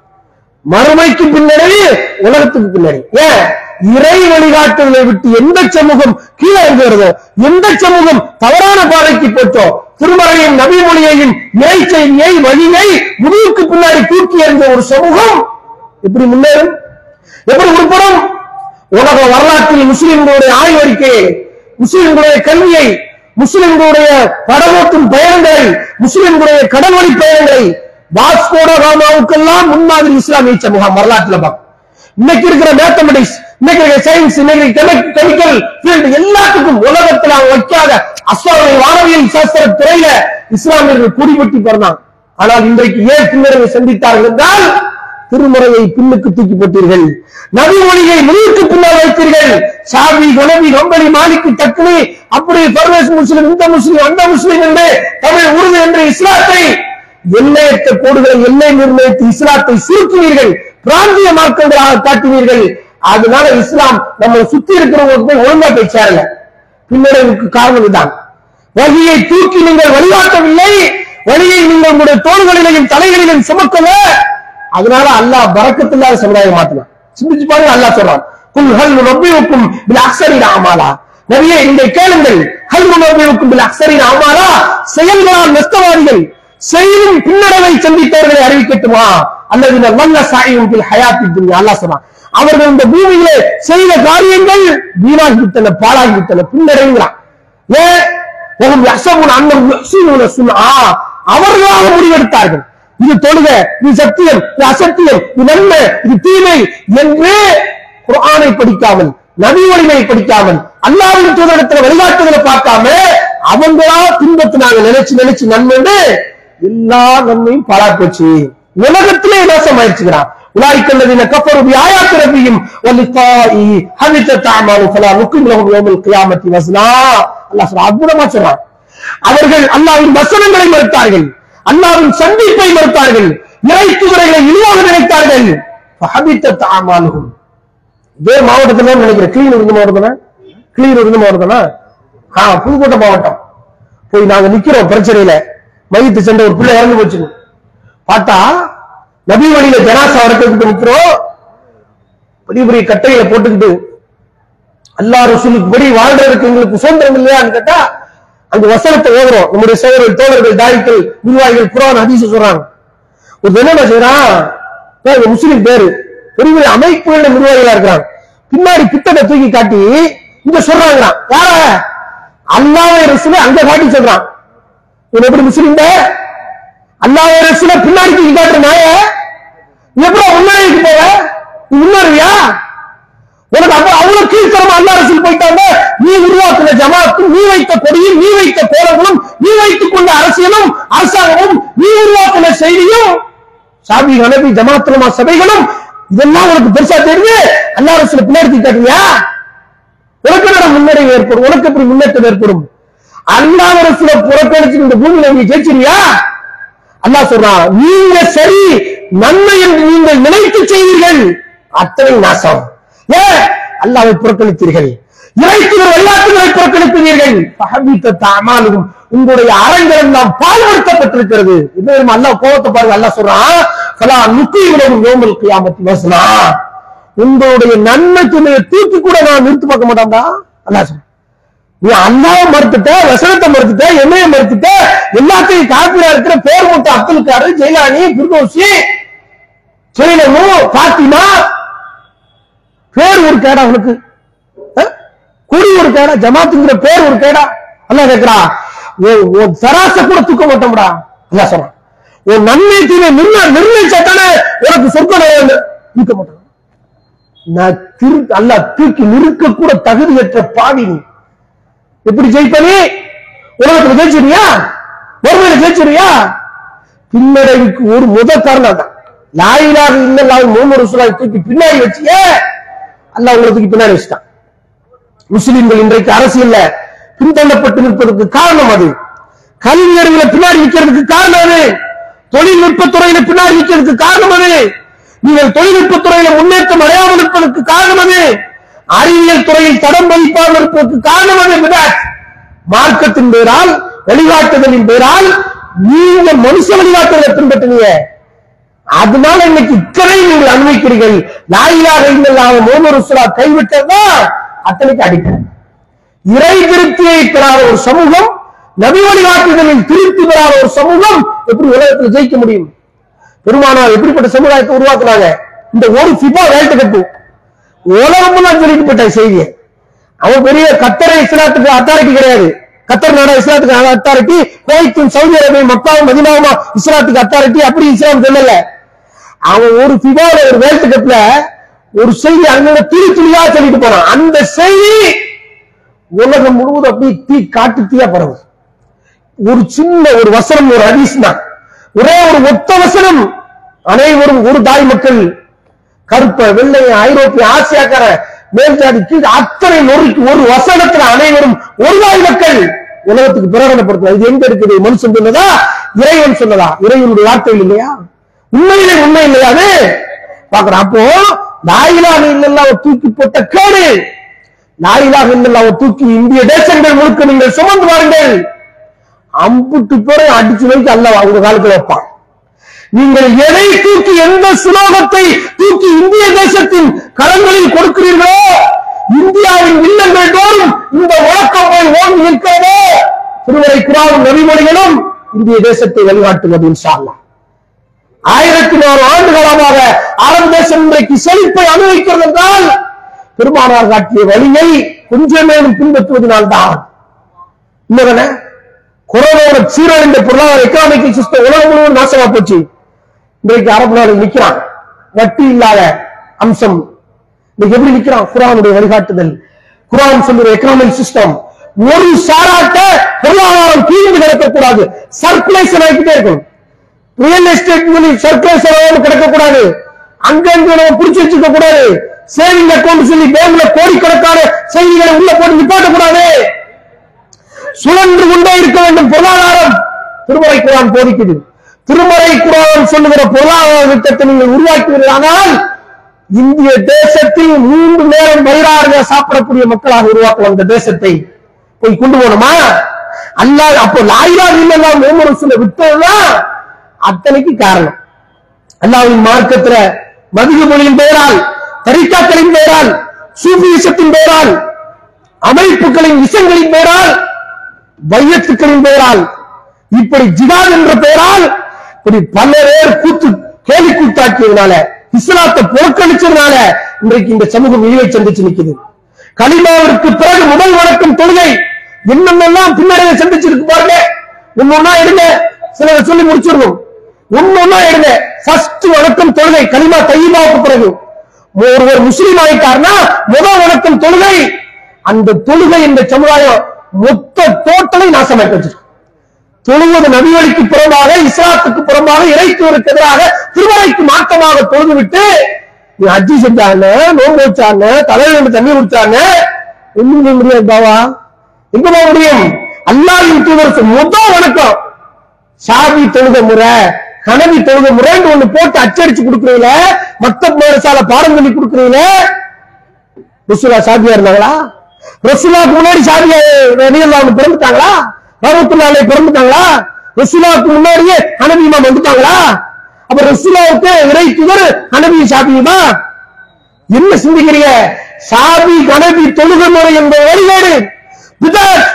மறுமைக்கு பின்னடைவு உலகத்துக்கு பின்னடை ஏன்? இறை வழிகாட்டுதலை விட்டு எந்த சமூகம் கீழே இறங்குகிறதோ எந்த சமூகம் தவறான பாதைக்கு போச்சோ திருமறையின் நபிமொழியையும் இறை செய்தியை வழியை முடிவுக்கு பின்னாடி தூக்கி எறிந்த ஒரு சமூகம் எப்படி முன்னேறும்? எப்படி உருப்படும்? உலக வரலாற்றில் முஸ்லிம்களுடைய ஆய்வறிக்கையை முஸ்லிம்களுடைய கல்வியை முஸ்லிம்களுடைய படமோட்டும் பயணங்களை முஸ்லிம்களுடைய கடல்வழி பயணங்களை வாஸ்கோட காமாவுக்கெல்லாம் முன்மாதிரி இஸ்லாமிய சமூகம் வரலாற்றுல பார்க்கும். இன்னைக்கு இருக்கிற மேத்தமெட்டிக்ஸ் இன்னைக்கு சயின்ஸ் இன்னைக்கு கெமிக்கல் ஃபீல்டு எல்லாத்துக்கும் உலகத்துல அவங்க வைக்காத அஸ்வாமி வானவியல் சாஸ்திர துறையில இஸ்லாமியர்கள் குடிபட்டி பிறந்தாங்க. ஆனால் இன்றைக்கு ஏன் பின்னடைவை சந்தித்தார்கள் என்றால் திருமுறையை பின்னுக்கு தூக்கி போட்டீர்கள். நபிமொழியை முடிவுக்கு பின்னால் வைத்தீர்கள். சாவி கனவி கம்பளி மாலிக்கு தக்கனி அப்படி பர்வேஸ் முஸ்லிம் இந்த முஸ்லிம் அந்த முஸ்லிம் என்று தமிழ் உருது என்று இஸ்லாத்தை எல்லையற்ற கோடுகளை எல்லை நிர்ணயித்து இஸ்லாத்தை சுருக்கினீர்கள் பிராந்திய மார்க்கங்களாக காட்டினீர்கள். அதனால இஸ்லாம் நம்ம சுத்தி இருக்கிறவங்களுக்கு போய் ஒழுங்கா போய் சேரல. பின்னடைவுக்கு காரணம் இதுதான். வழியை தூக்கி நீங்கள் வழிகாட்டவில்லை. வழியை நீங்கள் உங்களுடைய தோள்களிலையும் தலைகளிலும் சுமக்கல. அதனால அல்லாஹ் பறக்கத்தில்லாத சமுதாயம் மாத்தலாம் சிந்திச்சு பாருங்க அல்லாஹ் சொல்றான். குல்ஹல் நபியுக்கும் பில் அக்ஸரின் அமாலா. நபியே இங்கே கேளுங்கள். ஹல் நபியுக்கும் பில் அக்ஸரின் அமாலா? செயல்களால் நஷ்டவாதிகள் செய்யும் பின்னடைவை சந்தித்தவர்களை அறிவிக்கட்டுமா? அல்லது வல்ல சாயும் பில் ஹயாத்தி துன்யா. அல்லாஹ் சொல்றான். அவர்கள் இந்த பூமியில செய்த காரியங்கள் வீணாகிவிட்டன பாழாகிவிட்டன பின்னடைகிறான் ஏன் அவர்களாக முடிவெடுத்தார்கள். இது தொழுக இது சத்தியம் இது அசத்தியம் இது நன்மை இது தீமை என்று குரானை படிக்காமல் நபி வலிமையை படிக்காமல் அல்லாவின் தூதரத்துல வழிகாட்டுதலை பார்க்காம அவங்களா பின்பற்றினாங்க நினைச்சு நினைச்சு நன்மைன்னு எல்லா நன்மையும் பாழா போச்சு. உலகத்திலே நாசம் ஆயிடுச்சுக்கிறான் உலாய்க்கு الذين كفروا بآيات ربهم ولقائه حبطت أعمالهم فلا نقيم لهم يوم القيامة وزنا அல்லாஹ் சொல்றான் அற்புதமா சொல்றான் அவர்கள் அல்லாஹ்வின் வசனங்களை மறுத்தார்கள் அல்லாஹ்வின் சந்திப்பை மறுத்தார்கள் இறை தூதர்களை இழிவாக நினைத்தார்கள் فحبطت أعمالهم இதே மாவட்டத்துல நினைக்கிறேன் கிளீனூர் இந்த மாவட்டம் கிளீனூர் இந்த மாவட்டம் ஆ புதுக்கோட்டை மாவட்டம் போய் நாங்க நிக்கிறோம் பிரச்சனையில மையத்து சென்ற ஒரு பிள்ளை இறந்து போச்சு பார்த்தா நபி வழியில ஜனாசா வரத்துக்கிட்டு நிக்கிறோம் பெரிய பெரிய கட்டையில போட்டுக்கிட்டு அல்லா ரசூலுக்கு படி வாழ்றதுக்கு எங்களுக்கு சுதந்திரம் இல்லையான்னு கேட்டா அந்த வசனத்தை ஓதுறோம். நம்முடைய சோழர்கள் தோழர்கள் தாய்க்கள் குருவாய்கள் குரான் ஹதீஸ் சொல்றாங்க. ஒரு என்ன செய்யறான் ஒரு முஸ்லிம் பேரு. பெரிய பெரிய அமைப்புகள நிர்வாகிகளா இருக்கிறாங்க. பின்னாடி பித்தத்தை தூக்கி காட்டி இங்க சொல்றாங்க யார? அல்லாஹ் ரசூல அங்க காட்டி சொல்றான். இவன் எப்படி முஸ்லிம் அல்லாஹ் ரசூல பின்னாடி தூக்கி காட்டுற நாய எப்படி முன்னாடி போவ? நீ உனக்கு அப்ப அவ்வளவு கீழ்த்தரமா அல்ல ரசூல் போயிட்டாங்க. நீ உருவாக்குற ஜமாத்தும் நீ வைத்த கொடியும் நீ வைத்த கோலங்களும் நீ வைத்துக் கொண்ட அரசியலும் அரசாங்கமும் நீ உருவாக்குன செய்தியும் சாபி ஹனபி ஜமாத்துலமா சபைகளும் இதெல்லாம் உனக்கு பெருசா தெரியுது. அல்லா ரசூல பின்னாடி காட்டுவியா உனக்கு என்ன முன்னடைவு ஏற்படும்? உனக்கு எப்படி முன்னேற்றம் ஏற்படும்? அல்லாஹ் ரசூல புறக்கணிச்சு இந்த பூமியில நீ ஜெயிச்சிருவியா? அல்லாஹ் சொல்றான் நீங்க சரி நன்மை என்று நீங்கள் நினைத்து செய்வீர்கள். அத்தனை நாசம். ஏன்? அல்லாவை புறக்கணித்தீர்கள். இறைத்தினர் எல்லாத்தினரை புறக்கணித்தீர்கள். பகவீத்த தாமாலும் உங்களுடைய அறங்கள் நாம் பால்படுத்தப்பட்டிருக்கிறது இது அல்லாஹ் கோபத்தை பாருங்க அல்லாஹ் சொல்றான் ஃபலா நுக்கீவிலும் யோமல் கியாமத்தி வசனா. உங்களுடைய நன்மை துணையை தூக்கி கூட நான் நிறுத்தி பார்க்க மாட்டான்டா? அல்லாஹ் சொல்றேன். நீ அம்மாவை மறுத்துட்ட வசனத்தை மறுத்துட்ட என்னைய மறுத்துட்ட எல்லாத்தையும் காப்பியா இருக்கிற பேர் மட்டும் அப்துல் காரு ஜெயலானி பிர்தோசி ஜெயலமு பாத்திமா பேர் ஒரு கேடா உனக்கு. குடி ஒரு கேடா ஜமாத்துங்கிற பேர் ஒரு கேடா. அல்ல கேக்குறா? சராச கூட தூக்க மாட்டோம்டா. அல்ல சொல்றான். உன் நன்மை தீமை நிர்ணய நிர்ணயிச்சாத்தானே உனக்கு சொர்க்கம் தூக்க மாட்டான் நான் திரு அல்ல தூக்கி நிறுக்க கூட தகுதியற்ற பாவி நீ. எப்படி ஜெயிப்பது? உலகத்துல ஜெயிச்சிருவியா வறுமையில ஜெயிச்சிருவியா பின்னடைவுக்கு ஒரு முத காரணம் தான் லாயிலாக இல்லல்லாஹ் முகமது ரசூலுல்லாஹ் தூக்கி பின்னாடி வச்சியே அல்லாஹ் உங்களுக்கு பின்னாடி வச்சுட்டான். முஸ்லிம்கள் இன்றைக்கு அரசியல்ல பின்தள்ளப்பட்டு நிற்பதற்கு காரணம் அது. கல்வி அறிவுல பின்னாடி நிற்கிறதுக்கு காரணம் அது. தொழில்நுட்ப துறையில பின்னாடி நிற்கிறதுக்கு காரணம் அது. நீங்கள் தொழில்நுட்ப துறையில முன்னேற்றம் அடையாமல் இருப்பதற்கு காரணம் அது. அறிவியல் துறையில் தடம் பதிப்பாமல் இருப்பதற்கு காரணம் அது மார்க்கத்தின் பெயரால் வழிகாட்டுதலின் பெயரால் நீங்க மனுஷ வழிகாட்டுதலை பின்பற்றினீங்க. அதனால இன்னைக்கு இத்தனை நீங்கள் அனுபவிக்கிறீர்கள். லாயிலாக இல்லல்லாத மோமர் உசுரா கைவிட்டதா? அத்தனைக்கு அடிக்கிறேன் இறை திருப்தியை பெறாத ஒரு சமூகம் நபி வழிகாட்டுதலில் திருப்தி பெறாத ஒரு சமூகம் எப்படி உலகத்தில் ஜெயிக்க முடியும்? பெருமானார் எப்படிப்பட்ட சமுதாயத்தை உருவாக்குனாங்க? இந்த ஒரு ஃபிபா வேர்ல்டு கப்பு. உலகமெல்லாம் சொல்லிட்டு போட்ட செய்தியை. அவன் பெரிய கத்தரை இஸ்லாத்துக்கு அத்தாரிட்டி கிடையாது. கத்தர் நாடா இஸ்லாத்துக்கு அத்தாரிட்டி குவைத்தும் சவுதி அரேபியா மக்காவும் மதினாவுமா இஸ்லாத்துக்கு அத்தாரிட்டி அப்படி இஸ்லாம் சொல்லல. அவன் ஒரு ஃபிபால ஒரு வேர்ல்டு கப்ல ஒரு செய்தி அங்க துளி துளியா சொல்லிட்டு போறான் அந்த செய்தி உலகம் முழுவதும் அப்படி தீ காட்டு தீயா பரவுது. ஒரு சின்ன ஒரு வசனம் ஒரு ஹதீஸ் தான். ஒரே ஒரு ஒத்த வசனம். அனைவரும் ஒரு தாய் மக்கள் கருப்ப வெள்ளைய ஐரோப்பிய ஆசியாக்கார மேல்ஜாதி கீழ் அத்தனை நொறுக்கு ஒரு வசனத்துல அனைவரும் ஒருவாய் மக்கள். உலகத்துக்கு பிரகடனப்படுத்தலாம் இது எங்க இருக்குது? மனுஷன் சொன்னதா? இறைவன் சொன்னதா? இறைவனுடைய வார்த்தைகள் இல்லையா? உண்மையிலே உண்மை இல்லையா அது? பாக்குறோம் அப்போ லாயிலாக இல்லல்லாவ தூக்கி போட்ட கேடு. லாயிலாக இல்லல்லாவ தூக்கி இந்திய தேசங்கள் முழுக்க நீங்கள் சுமந்து வாருங்கள். அம்புட்டு பேரை அடிச்சு வைத்து அல்ல அவங்க காலத்துல வைப்பான். நீங்கள் எதை தூக்கி எந்த சுலோகத்தை தூக்கி இந்திய தேசத்தின் கரங்களில் கொடுக்கிறீர்களோ இந்தியாவின் இல்லங்கள் தோறும் இந்த வழக்கம் போய் ஓங்கி நிற்கிறதோ. திருவரை குரானும் நபிமொழிகளும் இந்திய தேசத்தை வழிகாட்டுவது இன்ஷா ஆயிரத்தி நாலு ஆண்டு காலமாக அரபு தேசம் இன்றைக்கு செழிப்பை அனுபவிக்கிறது என்றால் பெருமானார் காட்டிய வழியை கொஞ்சமேலும் பின்பற்றுவதனால்தான். இன்னொரு கொரோனாவோட சீரழிந்த பொருளாதார எக்கனாமிக் சிஸ்டம் உலகம் முழுவதும் நாசமா போச்சு. இன்றைக்கு அரபு நாடு நிக்கிறான் வட்டி இல்லாத அம்சம். இன்னைக்கு எப்படி நிக்கிறான் குரானுடைய வழிகாட்டுதல். குரான் சொல்லுற எக்கனாமிக் சிஸ்டம் ஒரு சாராட்ட பொருளாதாரம் கீழ்ந்து கிடக்கக்கூடாது சர்க்குலேஷன் ஆகிட்டே இருக்கும். ரியல் எஸ்டேட் சர்க்குலேஷன் கிடக்கக்கூடாது. அங்கங்க நம்ம பிடிச்சு வச்சுக்க கூடாது சேவிங் அக்கௌண்ட் சொல்லி பேங்க்ல கோடிக்கணக்கான செய்திகளை உள்ள போட்டு நிப்பாட்டக்கூடாது. சுழன்று கொண்டே இருக்க வேண்டும் பொருளாதாரம். திருமலை குரான் போதிக்குது. திருமறை குரான் சொல்லுகிற பொருளாதார திட்டத்தை நீங்கள் உருவாக்குவீர்களானால் இந்திய தேசத்தில் மூன்று நேரம் வயிறாக சாப்பிடக்கூடிய மக்களாக உருவாக்கலாம் இந்த தேசத்தை போய் கொண்டு போகணுமா? அல்லா அப்போ லாயிலா இல்லல்லா ஒவ்வொரு சில விட்டதுதான் அத்தனைக்கு காரணம். அல்லாவின் மார்க்கத்துல மதிய மொழியின் பெயரால் தரிக்காக்களின் பெயரால் சூபிசத்தின் பெயரால் அமைப்புகளின் விஷங்களின் பெயரால் வையத்துக்களின் பெயரால் இப்படி ஜிகாத் என்ற பெயரால் இப்படி பல பேர் கூத்து கேலி கூத்தாக்கியதுனால இஸ்லாத்தை புறக்கணிச்சதுனால இன்றைக்கு இந்த சமூகம் இழிவை சந்திச்சு நிக்குது கலிமாவிற்கு பிறகு முதல் வணக்கம் தொழுகை. என்னென்னலாம் பின்னடைவை சந்திச்சிருக்கு பாருங்க. ஒன்னொன்னா எடுங்க. சிலரை சொல்லி முடிச்சிடணும். ஒன்னொன்னா எடுங்க. ஃபர்ஸ்ட் வணக்கம் தொழுகை கலிமா தையமாவுக்கு பிறகு. ஒருவர் முஸ்லீம் ஆயிட்டார்னா முதல் வணக்கம் தொழுகை. அந்த தொழுகை இந்த சமுதாயம் மொத்த டோட்டலை நாசமாக்கி வச்சிருக்கு. தொழுவது நபிவழிக்கு புறம்பாக இஸ்லாத்துக்கு புறம்பாக இறைத்துவருக்கு எதிராக திருமலைக்கு மாற்றமாக தொழுது விட்டு நீ அஜி செஞ்சாங்க நோம்பு வச்சாங்க தலையில தண்ணி குடிச்சாங்க ஒண்ணும் செய்ய முடியாது பாவா? எங்க போக முடியும்? அல்லாஹின் தூதர் சொன்ன முதல் வணக்கம். சாமி தொழுத முறை கனவி தொழுத முறைன்னு ஒண்ணு போட்டு அச்சடிச்சு கொடுக்குறீங்களே மத்த மேரசால பாடம் சொல்லி கொடுக்குறீங்களே ருசுலா சாதியா இருந்தாங்களா? ரசூலாவுக்கு முன்னாடி சாதியா வெளியெல்லாம் பிறந்துட்டாங்களா? ரஹமத்துல்லாஹி பிறந்துட்டாங்களா? ரசூலாவுக்கு முன்னாடியே ஹனபிமா வந்துட்டாங்களா? அப்ப ரசூலாவுக்கு இறை துவர் ஹனபி சாபியுமா என்ன சிந்திக்கிறீங்க? சாபி கனபி தொழுகை முறை என்பது வழிபாடு பிதாத்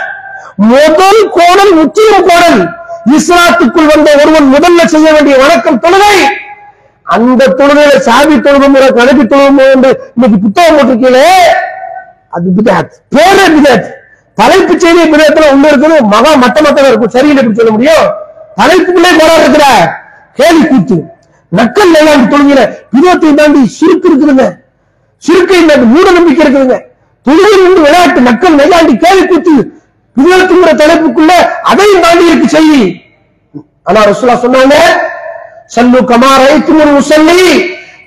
முதல் கோடல் முற்றிலும் கோடல் இஸ்லாத்துக்குள் வந்த ஒருவன் முதல்ல செய்ய வேண்டிய வணக்கம் தொழுகை. அந்த தொழுகையில சாபி தொழுகை முறை கனபி தொழுகை முறை என்று இன்னைக்கு புத்தகம் போட்டிருக்கீங்களே அது பிதாத் பேரே பிதாத் தலைப்பு செய்தி பிதாத்துல ஒண்ணு இருக்குது. மகா மட்ட மட்டமா இருக்கும் சரியில்லை எப்படி சொல்ல முடியும்? தலைப்புக்குள்ளே போரா இருக்கிற கேலி கூத்து. நக்கல் நையாண்டி தொழுகிற விதத்தை தாண்டி சுருக்கு இருக்குதுங்க. சுருக்கை மூட நம்பிக்கை இருக்குதுங்க. தொழுகை நின்று விளையாட்டு நக்கல் நையாண்டி கேலி கூத்து. விதத்துங்கிற தலைப்புக்குள்ள அதையும் தாண்டி இருக்கு செய்தி. ஆனா ரசூலா சொன்னாங்க சல்லு கமாரை துமுரு முசல்லி.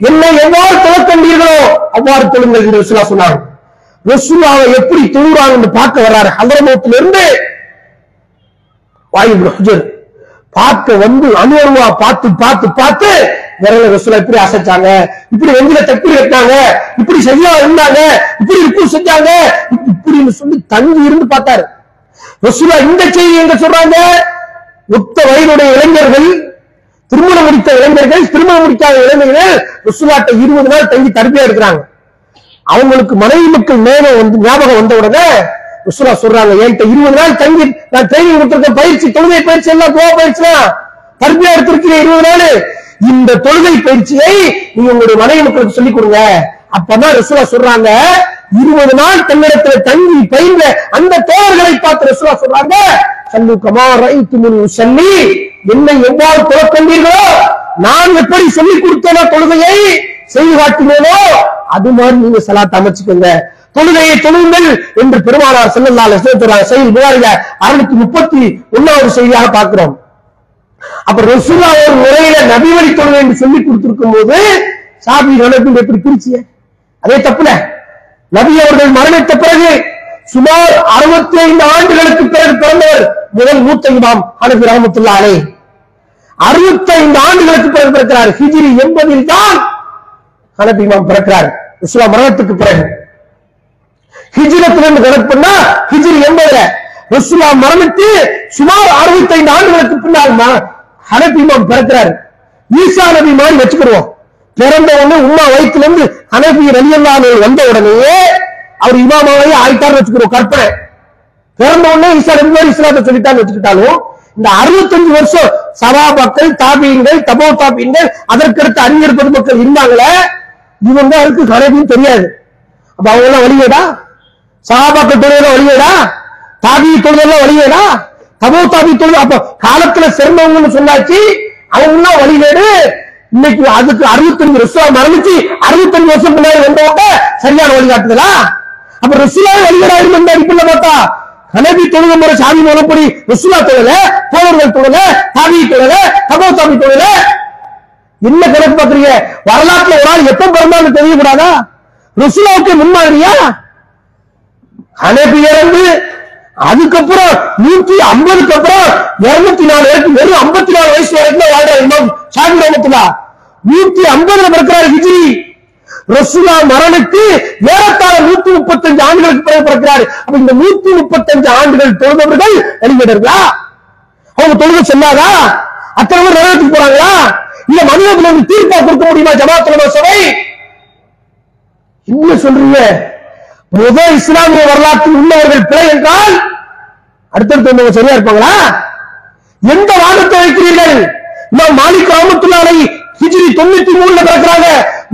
என்னை எவ்வாறு தொழக்கண்டீர்களோ அவ்வாறு தொழுங்கள் என்று ரசூலா சொன்னாங்க. ரசூலாவை எப்படி தொழுறாங்கன்னு பார்க்க வர்றாரு. ஹதரமௌத்துல இருந்து ஹுஜர் பார்க்க வந்து அனுபவமா பார்த்து பார்த்து பார்த்து விரல ரசூலா இப்படி அசைச்சாங்க. இப்படி வெஞ்சில தப்பி கட்டினாங்க இப்படி சரியா இருந்தாங்க? இப்படி இப்படி செஞ்சாங்க? இப்படின்னு சொல்லி தங்கி இருந்து பார்த்தாரு. ரசூலா இந்த செய்தி எங்க சொல்றாங்க? ஒத்த வயதுடைய இளைஞர்கள் திருமணம் முடித்த இளைஞர்கள் திருமணம் முடிக்காத இளைஞர்கள் ரசூலாட்ட இருபது நாள் தங்கி தடுப்பே எடுக்கிறாங்க. அவங்களுக்கு மனைவி மக்கள் நேரம் வந்து ஞாபகம் வந்த உடனே உசுரா சொல்றாங்க என்கிட்ட இருபது நாள் தங்கி நான் ட்ரைனிங் கொடுத்திருக்க பயிற்சி தொழுகை பயிற்சி எல்லாம் துவா பயிற்சிலாம் தர்பியா எடுத்திருக்கீங்க இருபது நாள். இந்த தொழுகை பயிற்சியை நீங்க உங்களுடைய மனைவி மக்களுக்கு சொல்லிக் கொடுங்க. அப்பதான் ரசூலா சொல்றாங்க இருபது நாள் தன்னிடத்துல தங்கி பயின்ற அந்த தோழர்களை பார்த்து ரசூலா சொல்றாங்க சல்லு கமா ரைத்து முன் சொல்லி என்னை எவ்வாறு தொழக்கொண்டீர்களோ நான் எப்படி சொல்லிக் கொடுத்தேனோ தொழுகையை செய்து காட்டினேனோ அது மாதிரி நீங்க சலாத் அமைச்சுக்கோங்க. தொழுகையை தொழுங்கள் என்று பெருமானார் செல்லல்லால சொல்றாங்க செய்தி புகாரில அறுநூத்தி முப்பத்தி ஒன்னாவது செய்தியாக பார்க்கிறோம். அப்ப ரசூலா ஒரு முறையில நபி வழி தொழுகை என்று சொல்லி கொடுத்திருக்கும் போது சாபி நடக்கும் எப்படி பிரிச்சிய? அதே தப்புல. நபி அவர்கள் மரணித்த பிறகு சுமார் அறுபத்தி ஐந்து ஆண்டுகளுக்கு பிறகு பிறந்தவர் முதல் மூத்த இமாம் ஹனபி ரஹமத்துல்லாலே அறுபத்தி ஐந்து ஆண்டுகளுக்கு பிறகு பிறக்கிறார். ஹிஜிரி என்பதில் தான் ஹனபி இமாம் பிறக்கிறார். இஸ்லாம் மரணத்துக்கு பிறகு. ஹிஜ்ரத்திலிருந்து கணக்கு பண்ணா ஹிஜ்ரி எண்பதுல ரசூலா மரணித்து சுமார் அறுபத்தி ஐந்து ஆண்டுகளுக்கு பின்னால் ஹனபி இமாம் பிறக்கிறார். ஈசா நபி மாதிரி வச்சுக்கிடுவோம். பிறந்த உடனே உமா வயிற்றுல இருந்து ஹனபி ரலியல்லாஹு வந்த உடனேயே அவர் இமாமாவே ஆயிட்டார்னு வச்சுக்கிறோம் கற்பனை. பிறந்த உடனே ஈசா நபி மாதிரி இஸ்லாத்தை சொல்லிட்டான்னு வச்சுக்கிட்டாலும் இந்த அறுபத்தஞ்சு வருஷம் சபாபாக்கள் தாபியங்கள் தபோ தாபியங்கள் அதற்கடுத்த அறிஞர் பெருமக்கள் இருந்தாங்களே இவன் தான் இருக்கு கனவியும் தெரியாது. அப்ப அவங்களாம் வழியேடா சகாபாக்கள் தொழில வழியேடா தாபி தொழிலெல்லாம் வழியேடா தபோ தாபி தொழில் அப்ப காலத்துல சிறந்தவங்கன்னு சொன்னாச்சு அவங்க எல்லாம் இன்னைக்கு அதுக்கு அறுபத்தஞ்சு வருஷம் மரணிச்சு அறுபத்தஞ்சு வருஷம் முன்னாடி வந்தவங்க சரியான வழிகாட்டுதலா? அப்ப ருசுலா வழியேடா இருந்த அடிப்படையில் பார்த்தா கலவி தொழுகை முறை சாமி மூலப்படி ருசுலா தொழில போவர்கள் தொழில தாவி தொழில தபோ தாபி தொழில என்ன கணக்கு பாக்குறீங்க வரலாற்றுல ஒரு ஆள் எப்ப பிறந்தாலும் தெரியக்கூடாதா? ருசுலாவுக்கு முன்மாதிரியா? ஹனபி இறந்து அதுக்கப்புறம் நூத்தி ஐம்பதுக்கு அப்புறம் இருநூத்தி நாலு வரைக்கும் வெறும் ஐம்பத்தி நாலு வயசு வரைக்கும் தான் வாழ்றாரு இமாம் ஷாபி நூத்தி ஐம்பதுல பிறக்கிறார் ஹிஜ்ரி. ரசூலா மரணித்து ஏறத்தாழ நூத்தி முப்பத்தஞ்சு ஆண்டுகளுக்கு பிறகு பிறக்கிறார். அப்ப இந்த நூத்தி முப்பத்தஞ்சு ஆண்டுகள் தொழுதவர்கள் வெளியிடர்களா அவங்க தொழுக செல்லாதா? அத்தனை பேர் நிறைவேற்றி போறாங்களா? இல்ல மனிதர்கள் வந்து தீர்ப்பா கொடுக்க முடியுமா ஜமாத்துல சபை? என்ன சொல்றீங்க? முதல் இஸ்லாமிய வரலாற்றில் உள்ளவர்கள் பிழை என்றால் அடுத்தடுத்து வந்தவங்க சரியா இருப்பாங்களா? எந்த வாதத்தை வைக்கிறீர்கள்? இமாம் மாலிக் ரஹமத்துல்லாஹி ஹிஜ்ரி தொண்ணூத்தி மூணுல பிறக்கிறாங்க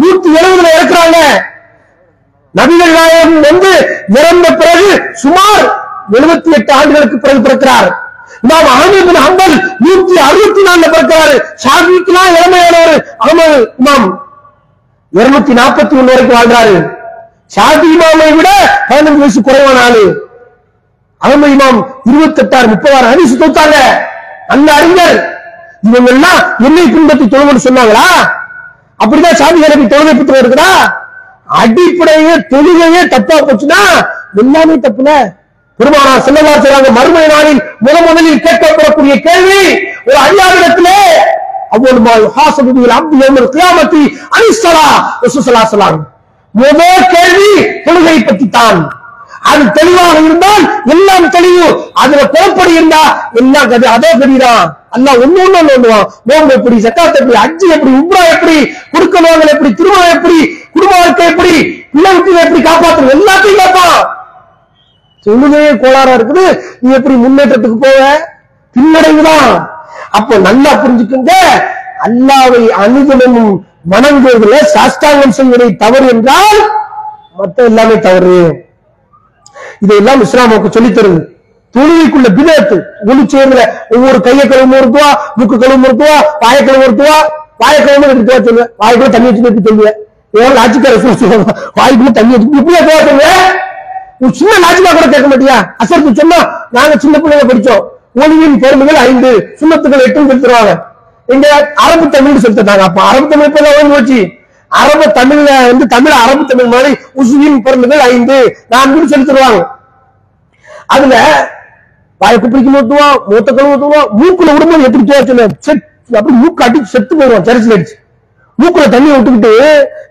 நூத்தி எழுபதுல இறக்குறாங்க. நபிகள் நாயகம் வந்து இறந்த பிறகு சுமார் எழுபத்தி எட்டு ஆண்டுகளுக்கு பிறகு பிறக்கிறார். இமாம் அகமது ஹம்பல் நூத்தி அறுபத்தி நாலுல பிறக்கிறாரு. ஷாஃபிக்குலாம் இளமையானவர். அகமது இமாம் இருநூத்தி நாற்பத்தி ஒண்ணு வரைக்கும் வாழ்றாரு ஷாஃபி இமாமை விட பதினஞ்சு வயசு குறைவான ஆளு. அகமது இமாம் இருபத்தி எட்டாறு முப்பதாறு ஹரிசு தொத்தாங்க அந்த அறிஞர். இவங்க எல்லாம் என்னை பின்பற்றி தொழுகன்னு சொன்னாங்களா? அப்படிதான் சாமி நபி தொழுகை புத்தகம் இருக்குதா அடிப்படையே தொழுகையே தப்பா போச்சுன்னா எல்லாமே தப்புல. பெருமானார் செல்லவா செய்றாங்க மறுமை நாளில் முத முதலில் கேட்கப்படக்கூடிய கேள்வி ஒரு அடியாரிடத்திலே அவ்வளவு மால் ஹாசபுதியில் அப்து யௌமல் கியாமத்தி அனிஸ்தலா ரசூலுல்லாஹி சலாம் முதல் கேள்வி தொழுகை பற்றி தான் அது தெளிவாக இருந்தால் எல்லாம் தெளிவு. அதுல குழப்படி இருந்தா எல்லாம் கதை அதே கதிதான். அல்லாஹ் ஒண்ணு ஒண்ணு ஒண்ணுவான் நோம்பு எப்படி சக்காத் எப்படி அஜி எப்படி உப்ரா எப்படி குடுக்கலவங்கள் எப்படி திருமணம் எப்படி குடும்ப வாழ்க்கை எப்படி பிள்ளை எப்படி காப்பாற்றுறது எல்லாத்தையும் கேட்பான். தொழுகையே கோளாறா இருக்குது. நீ எப்படி முன்னேற்றத்துக்கு போவ? பின்னடைவுதான். அப்போ நல்லா புரிஞ்சுக்குங்க. அல்லாவை அணுகணும் வணங்குவதில் சாஸ்தாங்கம் செய்வதை தவறு என்றால் மத்த எல்லாமே தவறு. இதையெல்லாம் இஸ்லாமுக்கு சொல்லி சொல்லித் தருது. தொழுகைக்குள்ள பிதத்து ஒளி சேர்ந்த ஒவ்வொரு கையை கழுவு ஒருத்துவா முக்கு கழுவு ஒருத்துவா வாய கழுவு மருத்துவா வாய கழுவு சொல்லுவேன். வாய்க்குள்ள தண்ணி வச்சு சொல்லுவேன்? ஏன் லாஜிக்கா வாய்க்குள்ள தண்ணி வச்சு இப்படியா போக சொல்லுவேன். ஒரு சின்ன லாஜிக்கா கூட கேட்க மாட்டியா? அசருக்கு சொன்னா நாங்க சின்ன பிள்ளைங்க படிச்சோம். ஒளியின் பெருமைகள் ஐந்து சுண்ணத்துக்கள் எட்டுன்னு சொல்லித்தருவாங்க. எங்க அரபு தமிழ் சொல்லி அப்ப அரபு தமிழ் இப்ப எல்லாம் போச்சு. அரபு தமிழ்ல வந்து தமிழ் அரபு தமிழ் மாதிரி உசுவின் பெருமைகள் ஐந்து நான்கு சொல்லி தருவாங்க அதுல வாயை குப்பிடிக்கு ஊத்துவோம் மூத்த கழுவு ஊத்துவோம் மூக்குல விடும்போது எப்படி துவச்சுல செட் அப்படி மூக்கு அடிச்சு செத்து போயிடுவோம் சரிச்சு அடிச்சு மூக்குல தண்ணி விட்டுக்கிட்டு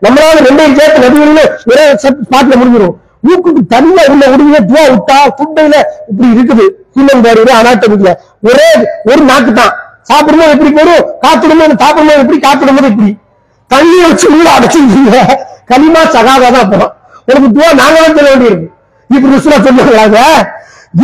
நம்மளால ரெண்டையும் சேர்த்து நடுவில் ஒரே ஸ்பாட்ல முடிஞ்சிடும் மூக்குக்கு தனியா உள்ள உடனே துவா விட்டா துண்டையில இப்படி இருக்குது. ஹியூமன் பாடியில அனாட்டமிக்ல ஒரே ஒரு நாக்கு தான் சாப்பிடும்போது எப்படி போடும் காத்திடும்போது சாப்பிடும்போது எப்படி? காத்திடும்போது இப்படி தண்ணியை வச்சு உள்ள அடைச்சிருக்கீங்க. கனிமா சகாதா தான் போறோம். உனக்கு துவா நாங்க தான் சொல்ல வேண்டியிருக்கு. இப்படி ருசுலா சொன்னாங்க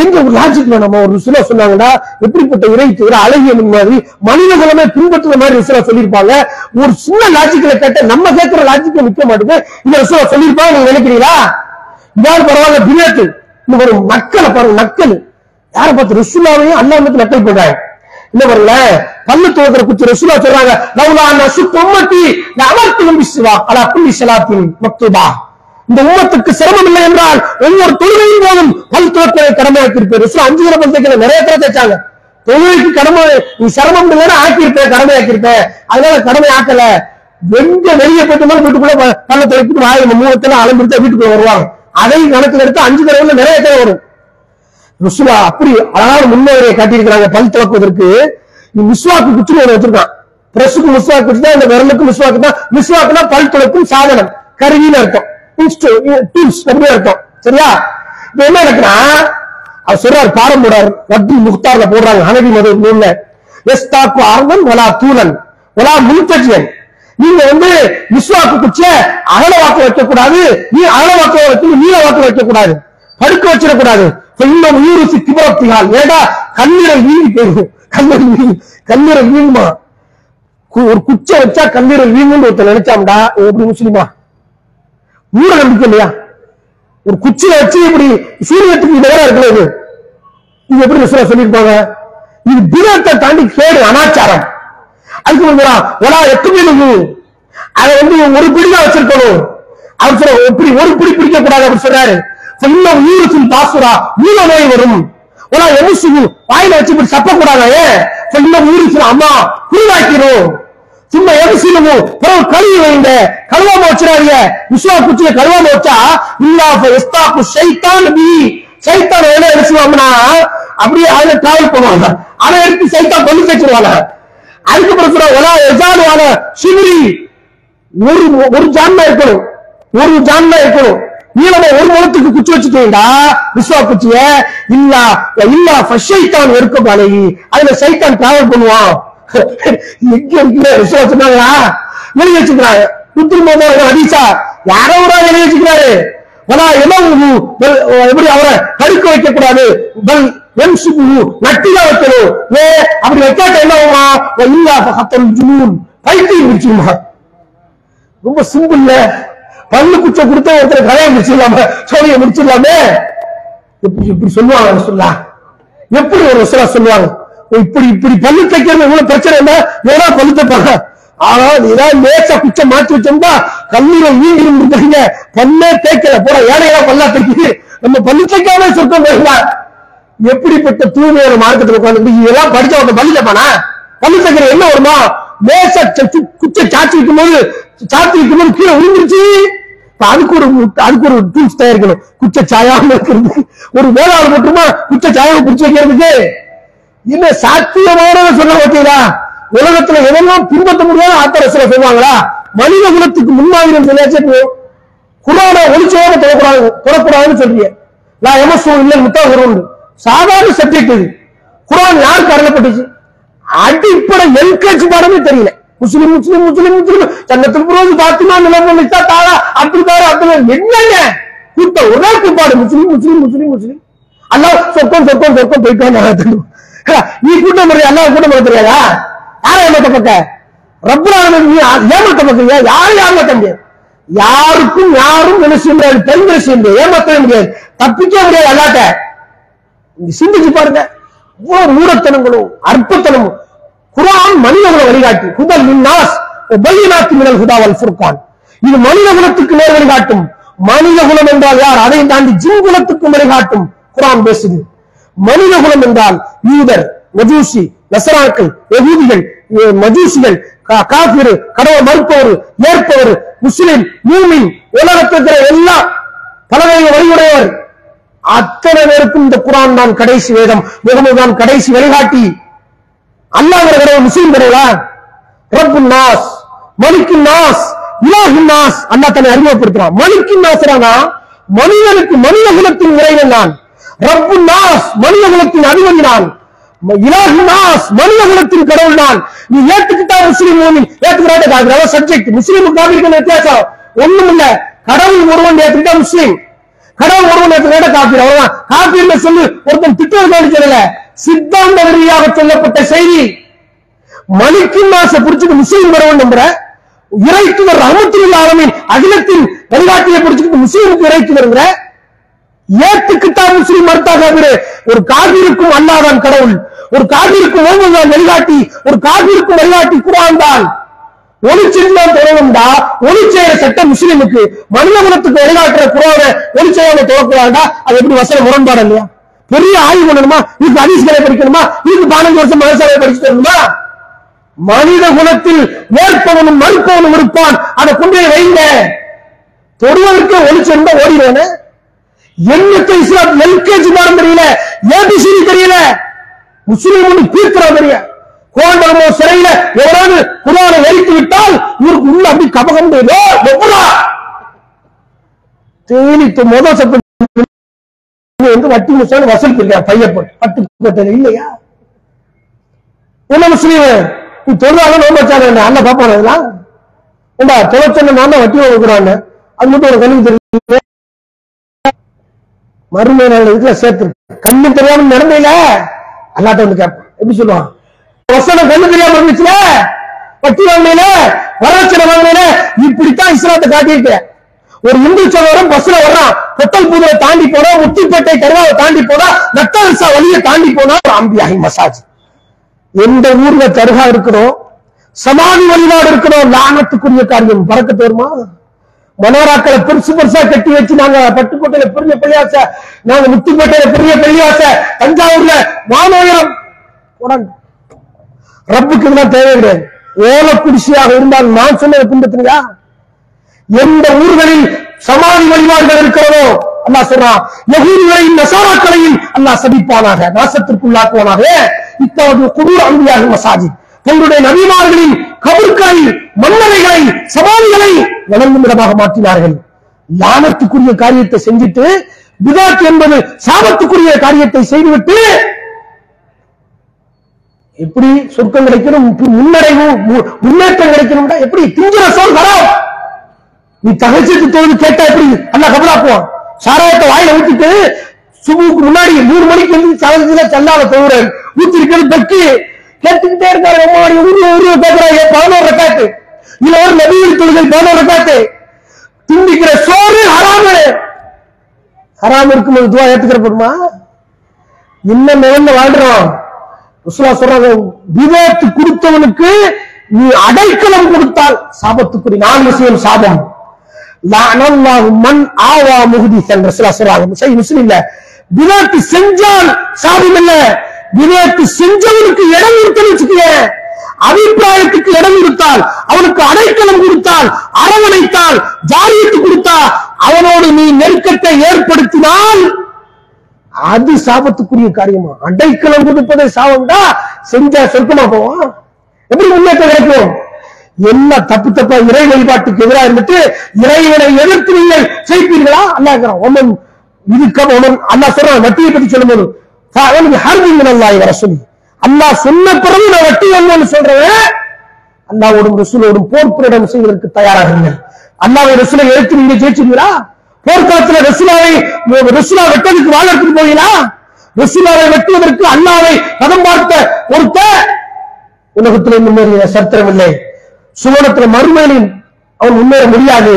எங்க ஒரு லாஜிக் நம்ம ஒரு ருசுலா சொன்னாங்கன்னா எப்படிப்பட்ட இறை தவிர அழகிய மாதிரி மனித குலமே பின்பற்றுற மாதிரி ருசுலா சொல்லியிருப்பாங்க. ஒரு சின்ன லாஜிக்ல கேட்ட நம்ம கேட்கிற லாஜிக்ல நிக்க மாட்டேங்குது இந்த ருசுலா சொல்லியிருப்பாங்க நீங்க நினைக்கிறீங்களா? இதாவது பரவாயில்ல பிரியாட்டு இன்னும் ஒரு மக்களை பாருங்க நக்கல் யாரை பார்த்து ருசுலாவையும் அல்லாமத்து நக்கல் பண்றாங்க? என்ன பாருங்க பல்லு துவக்கிற குச்சி ரசூலா சொல்றாங்க லவ்லா நசு பொம்மத்தி அவர்த்து விசுவா அலா புள்ளி சலாத்தின் மக்துபா. இந்த உம்மத்துக்கு சிரமம் இல்லை என்றால் ஒவ்வொரு தொழுகையும் போதும் பல் துவக்கலை கடமை இருப்பேன் ரசூலா அஞ்சு கிலோ பல் நிறைய தடவை தைச்சாங்க தொழுகைக்கு கடமை நீ சிரமம் இல்லைன்னா ஆக்கியிருப்பேன் கடமை இருப்பேன் அதனால கடமை ஆக்கல. எங்க வெளியே போயிட்டு வீட்டுக்குள்ள பல்ல துவைக்கிட்டு வாய் மூணத்துல அலம்பிட்டு வீட்டுக்குள்ள வருவாங்க. அதையும் கணக்கு எடுத்து அஞ்சு தடவை நிறைய தடவை வரும். ருசுலா அப்படி அழகான முன்னோரையை காட்டியிருக்கிறாங்க பல் துவக்குவதற்கு மிஸ்வாக்கு குச்சின்னு ஒன்று வச்சிருக்கான். பிரஸுக்கு மிஸ்வாக்கு வச்சுதான் இந்த விரலுக்கு மிஸ்வாக்கு தான். மிஸ்வாக்குனா பல் துளக்கும் சாதனம். கருவின்னு அர்த்தம். டூல்ஸ் அப்படின்னு அர்த்தம். சரியா? இப்ப என்ன நடக்குன்னா அவர் சொல்றாரு பாடம் போடுறாரு. வட்டி முக்தார்ல போடுறாங்க ஹனவி மது நூல்ல எஸ்தாக்கு ஆர்வன் வலா தூலன். வலா முன்தஜியன் நீங்க வந்து விஸ்வாக்கு குச்ச அகல வாக்கு வைக்க கூடாது நீ அகல வாக்கு வைக்க நீல வாக்கு வைக்க கூடாது படுக்க வச்சிடக்கூடாது. இன்னும் ஊருசி கிபரத்தினால் ஏடா கண்ணீரல் வீங்கி போயிடும் கண்ணீரல் வீங்கி கண்ணீரல் வீங்குமா ஒரு குச்சை வச்சா கண்ணீரை வீங்குன்னு ஒருத்தர் நினைச்சாம்டா. எப்படி முஸ்லிமா? மூட நம்பிக்கை இல்லையா? ஒரு குச்சியை வச்சு இப்படி சூரியத்துக்கு நேரம் இருக்கிறது இது எப்படி ரசூலா சொல்லியிருப்பாங்க? இது தினத்தை தாண்டி கேடு அனாச்சாரம். அதுக்கு வந்து ஒலா எத்துமே அதை வந்து ஒரு பிடிதான் வச்சிருக்கணும். அவர் சொல்ற இப்படி ஒரு பிடி பிடிக்க கூடாது அப்படி சொல்றாரு. இன்னும் ஊருக்கும் பாசுரா மூல நோய் வரும். ஒலா எமிசுகு வாயில வச்சு இப்படி சப்ப கூடாது இன்னும் ஊருக்கு அம்மா குருவாக்கிறோம் சும்மா எரிசிலுமோ பிறகு கழுவி வைங்க. கழுவாம வச்சிடாதீங்க. விஸ்வா குச்சியில கழுவாம வச்சா இல்லா எஸ்தாப்பு சைத்தான் பி. சைத்தான் என்ன எரிசுவாங்கன்னா அப்படியே அதுல டிராவல் பண்ணுவாங்க. அதை எடுத்து சைத்தான் கொண்டு வச்சிருவாங்க அதுக்கப்புறம் சொல்ற ஒலா எஜாலுவான சிவிரி ஒரு ஒரு ஜான்மா இருக்கணும். ஒரு ஜான்மா இருக்கணும். நீளமா ஒரு முகத்துக்கு குச்சி வச்சுட்டீங்கடா விஸ்வா குச்சிய. இல்லா இல்லா சைத்தான் இருக்கும் பாலகி அதுல சைத்தான் டிராவல் பண்ணுவான். எங்க இருக்கிற விஸ்வா சொன்னாங்களா? வெளிய வச்சுக்கிறாங்க. குத்துரு மோதல் ஹதீஸா. யாரோ ஒரு வெளிய வச்சுக்கிறாரு. வலா எமவு எப்படி அவரை தடுக்க வைக்க கூடாது நட்டிதான் வைக்கணும். ஏ அப்படி வைக்காட்ட என்ன ஆகும் இல்லா ஹத்தல் ஜுனூன் பைத்தியம் பிடிச்சிருமா ரொம்ப சிம்பிள்ல பல்லு குச்சை கொடுத்த ஒருத்தர் கல்யாணம் முடிச்சிடலாம சோழிய முடிச்சிடலாமே. எப்படி இப்படி சொல்லுவாங்க சொல்லா? எப்படி ஒரு சில சொல்லுவாங்க? இப்படி இப்படி பல்லு தைக்கிறது இவ்வளவு பிரச்சனை என்ன ஏன்னா பல்லு தைப்பாங்க. ஆனா ஏதாவது லேசா குச்சை மாத்தி வச்சோம்னா கல்லீரை வீங்கி இருந்தாங்க பல்லே தேய்க்கல போற ஏழையா பல்லா தைக்குது. நம்ம பல்லு தைக்காம சொர்க்கம் போயிடலாம் எப்படிப்பட்ட தூய்மையான மார்க்கத்துல உட்காந்து இதெல்லாம் படிச்ச ஒருத்தன் பல்லு பானா? பள்ளி தைக்கிற என்ன வருமா? மேச குச்சை சாச்சி வைக்கும் போது சாத்தி வைக்கும் போது கீழே விழுந்துருச்சு. அதுக்கு ஒரு அதுக்கு ஒரு டூல்ஸ் தயாரிக்கணும். குச்சை சாயாம இருக்கிறதுக்கு ஒரு வேளாண் மட்டுமா குச்சை சாயாம பிடிச்சு வைக்கிறதுக்கு. என்ன சாத்தியமான சொல்ல பார்த்தீங்களா? உலகத்துல எதெல்லாம் பின்பற்ற முடியாத ஆத்தரசுல சொல்லுவாங்களா? மனித குலத்துக்கு முன்மாதிரி சொல்லியாச்சு போதும். ஒளிச்சோட தொடக்கூடாது தொடக்கூடாதுன்னு சொல்றீங்க. நான் எமசோ இல்ல உண்டு. சாதாரண சப்ஜெக்ட் இது. குரான் யாருக்கு அருளப்பட்டுச்சு? அடிப்படை எல்கேஜி பாடமே தெரியல. முஸ்லிம் முஸ்லிம் முஸ்லிம் முஸ்லிம். சங்கத்தில் புரோது பாத்திமா நிலம் நிச்சா தாரா அப்துல் தாரா அப்துல் என்னங்க? கூட்ட ஒரே கூப்பாடு. முஸ்லிம் முஸ்லிம் முஸ்லிம் முஸ்லிம். அல்லா சொர்க்கம் சொர்க்கம் சொர்க்கம் போயிட்டு நீ கூட்டம் முறை அல்லா கூட்டம் முறை தெரியாதா? யாரை ஏமாத்த பக்க? ரப்பரான நீ ஏமாத்த பக்கீங்க யாரும் ஏமாத்த முடியாது. யாருக்கும் யாரும் என்ன செய்ய முடியாது? தெரிஞ்ச செய்ய முடியாது. ஏமாத்தவே முடியாது. தப்பிக்க முடியாது அல்லாட்ட. சிந்திச்சு பாருங்க. இவ்வளவு மூடத்தனங்களும் அற்பத்தனமும் குரான் மனிதர்களை வழிகாட்டி குதல் மின்னாஸ் பையனாத்தி மினல் ஹுதாவல் ஃபுர்கான். இது மனித குலத்துக்கு நேர் வழிகாட்டும். மனித குலம் என்றால் யார்? அதையும் தாண்டி ஜின் குலத்துக்கும் வழிகாட்டும். குரான் பேசுது. மனித குலம் என்றால் யூதர் மஜூசி நசராக்கள் எகூதிகள் மஜூசிகள் கா- காபிரு கடவுள் மறுப்பவர் ஏற்பவர் முஸ்லிம் மூமின் உலகத்திற்கிற எல்லா பலவகை வழியுடையவர் அத்தனை பேருக்கும் இந்த குரான் தான் கடைசி வேதம் முகமது தான் கடைசி வழிகாட்டி. அல்லாஹ் கடவுள் முஸ்லிம் கடவுளா? ரப்பு நாஸ் மலிக்கு நாஸ் இலாஹி நாஸ். அல்லாஹ் தன்னை அறிமுகப்படுத்துறான். மலிக்கு நாசரானா மனிதனுக்கு மனித குலத்தின் இறைவன் நான் ரப்பு நாஸ் மனித குலத்தின் அதிபதி நான் இலாஹி நாஸ் மனித குலத்தின் கடவுள் நான் நீ ஏத்துக்கிட்டா முஸ்லீம் மூமின். ஏத்துக்கிறாட்ட சப்ஜெக்ட் முஸ்லீமுக்கு வித்தியாசம்? ஒண்ணும் இல்ல கடவுள் ஒருவன் ஏத்துக்கிட்டா முஸ்லீம். கடவுள் ஒருவன் ஏத்துக்கிட்ட காபீர் அவ்வளவுதான். காப்பீர்ல சொல்லு ஒருத்தன் திட்டம் கவனிச்சதில்ல சித்தாந்த ரீதியாக சொல்லப்பட்ட செய்தி. மலிக்கும் நாச புடிச்சுட்டு முஸ்லீம் வரவன் நம்புற இறைத்துவர் ரஹமத்துல் ஆலமின் அகிலத்தின் வழிகாட்டியை புடிச்சுக்கிட்டு முஸ்லீமுக்கு இறைத்துவருங்கிற ஏத்துக்கிட்டா முஸ்லீம் மறுத்தா காபிரு ஒரு காபிருக்கும் அல்லாதான் கடவுள். ஒரு காபிருக்கும் முகமது தான் வழிகாட்டி. ஒரு காபிருக்கும் வழிகாட்டி குரான் தான். ஒளிச்சிருந்தான் தொடங்கும்டா ஒளி செய்யற சட்டம் முஸ்லீமுக்கு மனித குலத்துக்கு வழிகாட்டுற குரோட ஒளி செய்யாம தொடக்கூடாதுடா அது எப்படி வசன முரண்பாடு இல்லையா? பெரிய ஆய்வு பண்ணணுமா? இதுக்கு அதிசயங்களை படிக்கணுமா? இதுக்கு பதினஞ்சு வருஷம் மனசாலை படிச்சுட்டு வரணுமா? மனித குலத்தில் ஏற்பவனும் மறுப்பவனும் இருப்பான். அதை கொண்டு வைங்க. தொடுவதற்கு ஒளிச்சிருந்தா ஓடிவேன என்னத்தை இஸ்லாம் எல்கேஜி பாடம் தெரியல. ஏபிசிடி தெரியல. முஸ்லீம் தீர்க்கிறா தெரியல கோண்டமோ சிறையில எவராது குரானை எரித்து விட்டால் இவருக்கு உள்ள அப்படி கபகம் தேனித்து மொதல் சட்டம் வட்டி முசான்னு வசூல் பண்ணிருக்கா பையன் போட்டு பட்டு போட்டது இல்லையா? என்ன முஸ்லீம் நீ தொழுதாலும் நோம்ப வச்சாங்க என்ன? பாப்பான இதெல்லாம் ஏண்டா தொலைச்சன நான் வட்டி கொடுக்குறான்னு அது மட்டும் ஒரு கண்ணுக்கு தெரியும்? மறுமையான இதுல சேர்த்து கண்ணு தெரியாம நடந்தையில அல்லாட்ட வந்து கேட்பான். எப்படி சொல்லுவான்? வசனம் கண்ணு தெரியாம இருந்துச்சுல? வட்டி வாங்கின வரட்சணை வாங்கின இப்படித்தான் இஸ்லாத்தை காட்டியிருக்கேன். ஒரு இந்து சகோதரம் பஸ்ல வர்றான் கொத்தல் புதுவை தாண்டி போனா முத்திப்பேட்டை கருவாவை தாண்டி போனா நத்தல்சா வழியை தாண்டி போனா அம்பியாகி மசாஜ். எந்த ஊர்ல தருகா இருக்கிறோம் சமாதி வழிபாடு இருக்கிறோம் லானத்துக்குரிய காரியம். பறக்க தருமா மனோராக்களை பெருசு பெருசா கட்டி வச்சு நாங்க பட்டுக்கோட்டையில பெரிய பள்ளியாச நாங்க முத்துப்பேட்டையில பெரிய பள்ளியாச தஞ்சாவூர்ல வானோயரம். போடாங்க. ரப்புக்கு இதெல்லாம் தேவை கிடையாது. ஓல குடிசையாக இருந்தால் நான் சொன்னதை பின்பற்றியா எந்த ஊர்களில் சமாதி வழிபாடுகள் இருக்கிறதோ அல்லா சொல்றான் யகூதிகளையும் நசாராக்களையும் அல்லா சபிப்பானாக நாசத்திற்குள்ளாக்குவானாக. இத்தவது குடூர் அன்பியாக மசாஜி தங்களுடைய நபிமார்களின் கபுர்களை மன்னரைகளை சமாதிகளை வணங்கும் இடமாக மாற்றினார்கள். லானத்துக்குரிய காரியத்தை செஞ்சுட்டு விதாத் என்பது சாபத்துக்குரிய காரியத்தை செய்துவிட்டு எப்படி சொர்க்கம் கிடைக்கணும்? முன்னடைவு மு- முன்னேற்றம் கிடைக்கணும்டா. எப்படி திங்கிற சொல் வரும் நீ தகச்சிட்டு தொழுது கேட்டா எப்படி? அல்ல கபலாக்குவான் சாராயத்தை வாயில ஊத்திட்டு சுபுக்கு முன்னாடி மூணு மணிக்கு வந்து சதவீதத்துல செல்லாத தொழுறேன் ஊத்தி இருக்கிறது பெக்கி கேட்டுக்கிட்டே இருக்காரு. அம்மாடி உருவ உருவ கேட்கிறாங்க பதினோரு ரக்காத்து. இதுல ஒரு நபியில் தொழுகை பதினோரு ரக்காத்து. திண்டிக்கிற சோறு ஹராமு. ஹராம் இருக்கும்போது துவா ஏத்துக்கிறப்படுமா என்ன நிலைமை வாழ்றோம். சொல்றாங்க விவேத்து கொடுத்தவனுக்கு நீ அடைக்கலம் கொடுத்தால் சாபத்துக்குரிய நாலு விஷயம் சாபம். மண் ஆவா முகுதி சொல்றாங்க. முஸ்லிம் இல்ல விவேத்து செஞ்சால் சாபம் இல்ல விவேத்து செஞ்சவனுக்கு இடம் கொடுத்தன்னு வச்சுக்கோங்க அபிப்பிராயத்துக்கு இடம் கொடுத்தால் அவனுக்கு அடைக்கலம் கொடுத்தால் அரவணைத்தால் ஜாரியத்து கொடுத்தா அவனோடு நீ நெருக்கத்தை ஏற்படுத்தினால் அது சாபத்துக்குரிய காரியமா? அடைக்கலம் கொடுப்பதை சாபம்டா? செஞ்சா சொர்க்கமா போவோம்? எப்படி முன்னேற்றம் கிடைக்கும்? என்ன தப்பு தப்பா இறை வழிபாட்டுக்கு எதிராக இருந்துட்டு இறைவனை எதிர்த்து நீங்கள் செய்வீர்களா அல்லா இருக்கிறான் ஒமன் இதுக்கு ஒமன் அல்லா சொல்றான் வட்டியை பத்தி சொல்லும்போது அவனுக்கு ஹர்மின் அல்லாஹ் சொல்லி அல்லா சொன்ன பிறகு நான் வட்டி வேணும்னு சொல்றேன் அல்லாவோடும் ரசூலோடும் போர் பிரகடனம் செய்வதற்கு தயாராகுங்கள் அல்லாவை ரசூலை எடுத்து நீங்க ஜெயிச்சிருந்தீங்களா போர்க்காலத்துல ரசூலாவை ரசூலா வெட்டதுக்கு வாழ எடுத்துட்டு போவீங்களா ரசூலாவை வெட்டுவதற்கு அல்லாவை பதம் பார்த்த ஒருத்த உலகத்திலே முன்னேறிய சரித்திரம் இல்லை. சுவனத்துல மறுமையிலும் அவன் முன்னேற முடியாது.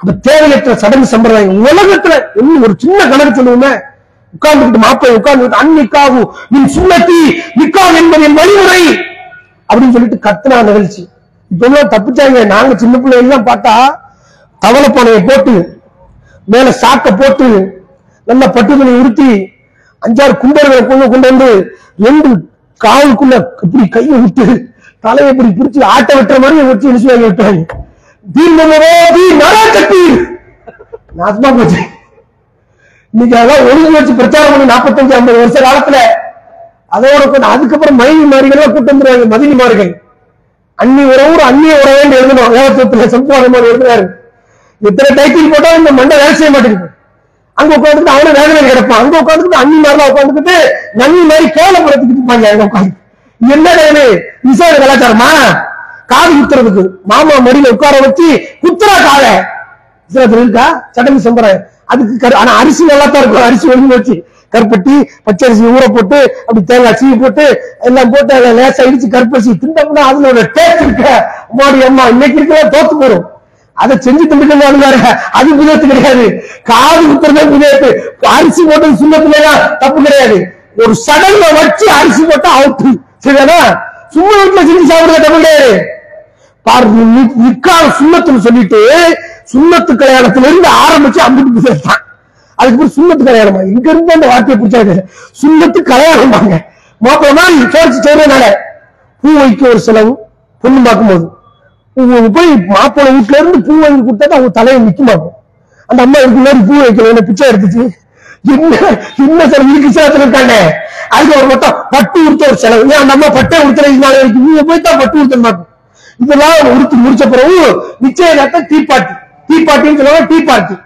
அப்ப தேவையற்ற சடங்கு சம்பிரதாயம். உலகத்துல இன்னும் ஒரு சின்ன கணக்கு சொல்லுவோமே. உட்கார்ந்துக்கிட்டு மாப்பிள்ளை உட்கார்ந்துக்கிட்டு அன்னிக்காகு நீ சுண்ணத்தி நிக்கா என்பது என் வழிமுறை. அப்படின்னு சொல்லிட்டு கத்துனா நிகழ்ச்சி. இப்ப எல்லாம் தப்பிச்சாங்க. நாங்க சின்ன பிள்ளைங்க பார்த்தா தவளை பானையை போட்டு மேல சாக்க போட்டு நல்ல பட்டுமணி உறுத்தி அஞ்சாறு கும்பர்களை கொண்டு கொண்டு வந்து ரெண்டு காலுக்குள்ள இப்படி கையை விட்டு தலையை இப்படி பிரிச்சு ஆட்ட வெட்டுற மாதிரி வச்சு இடிச்சு வாங்கி விட்டாங்க. தீர்மமோதி நாசமா போச்சு. இன்னைக்கு அதெல்லாம் ஒழுங்கு வச்சு பிரச்சாரம் பண்ணி நாற்பத்தஞ்சு ஐம்பது வருஷ காலத்துல அதோட கொஞ்சம் அதுக்கப்புறம் மனைவி மாறிகள் கூட்டம் வந்துருவாங்க மதினி மார்கள். அன்னி உறவு அந்நிய உறவுன்னு எழுதணும். ஏகத்துவத்துல சம்பாதம் எழுதுறாரு. இத்தனை டைட்டில் போட்டா இந்த மண்டை வேலை செய்ய மாட்டேங்குது. அங்க உட்காந்துட்டு அவனும் வேதனை கிடப்பான். அங்க உட்காந்துட்டு அண்ணி மாதிரிலாம் உட்காந்துக்கிட்டு நன்னி மாதிரி கேவலப்படுத்திக்கிட்டு இருப்பாங்க அங்க உட்காந்து என்ன இது விசாரணை கலாச்சாரமா? காது குத்துறதுக்கு. மாமா மடியில உட்கார வச்சு குத்துறா காத. இஸ்லாத்துல இருக்கா? சடங்கு சம்பிரதாயம் அதுக்கு கரு- ஆனா அரிசி நல்லா தான் இருக்கும். அரிசி ஒழுங்கு வச்சு. கருப்பட்டி பச்சரிசி ஊற போட்டு அப்படி தேங்காய் சீவி போட்டு எல்லாம் போட்டு அதை லேசா இடிச்சு கருப்பரிசி திண்டம்னா அதுல ஒரு டேஸ்ட் இருக்க. மாடி அம்மா இன்னைக்கு இருக்கிற தோத்து போறோம் அதை செஞ்சு திண்டுக்கலாம் வேற அது புதத்து கிடையாது. காது குத்துறதே புதத்து அரிசி போட்டது சுண்ணத்துலயா தப்பு கிடையாது. ஒரு சடல்ல வச்சு அரிசி போட்டா அவுட்டு சரிதானா சும்மா வீட்டுல செஞ்சு சாப்பிடுறது தப்பு கிடையாது. பாரு நி- சுண்ணத்துன்னு சொல்லிட்டு சுண்ணத்து கல்யாணத்துல இருந்து ஆரம்பிச்சு அம்பிட்டு சேர்த்தான் அதுக்கு சுண்ணத்து கல்யாணமா? இங்க இருந்து அந்த வார்த்தையை பிடிச்சாங்க சுண்ணத்து கல்யாணமாங்க மாப்பிள்ள தான் சோரிச்சு செய்யறதுனால பூ வைக்க ஒரு செலவு பொண்ணு பார்க்கும்போது. போது போய் மாப்பிள்ளை வீட்டுல இருந்து பூ வாங்கி கொடுத்தா அவங்க தலையை நிக்குமாங்க அந்த அம்மா இதுக்கு முன்னாடி பூ வைக்கல என்ன பிச்சை எடுத்துச்சு? என்ன என்ன சார் இருக்கு சேலத்துல இருக்காங்க? அதுக்கு ஒரு மட்டும் பட்டு உடுத்த ஒரு செலவு. ஏன் அந்த அம்மா பட்டை உடுத்துறதுனால நீங்க போய் தான் பட்டு உடுத்த மாட்டோம் இதெல்லாம் உடுத்து முடிச்ச பிறகு நிச்சயதார்த்தம் டீ பார்ட்டி டீ பார்ட்டின்னு சொல்லுவாங்க டீ பார்ட்டி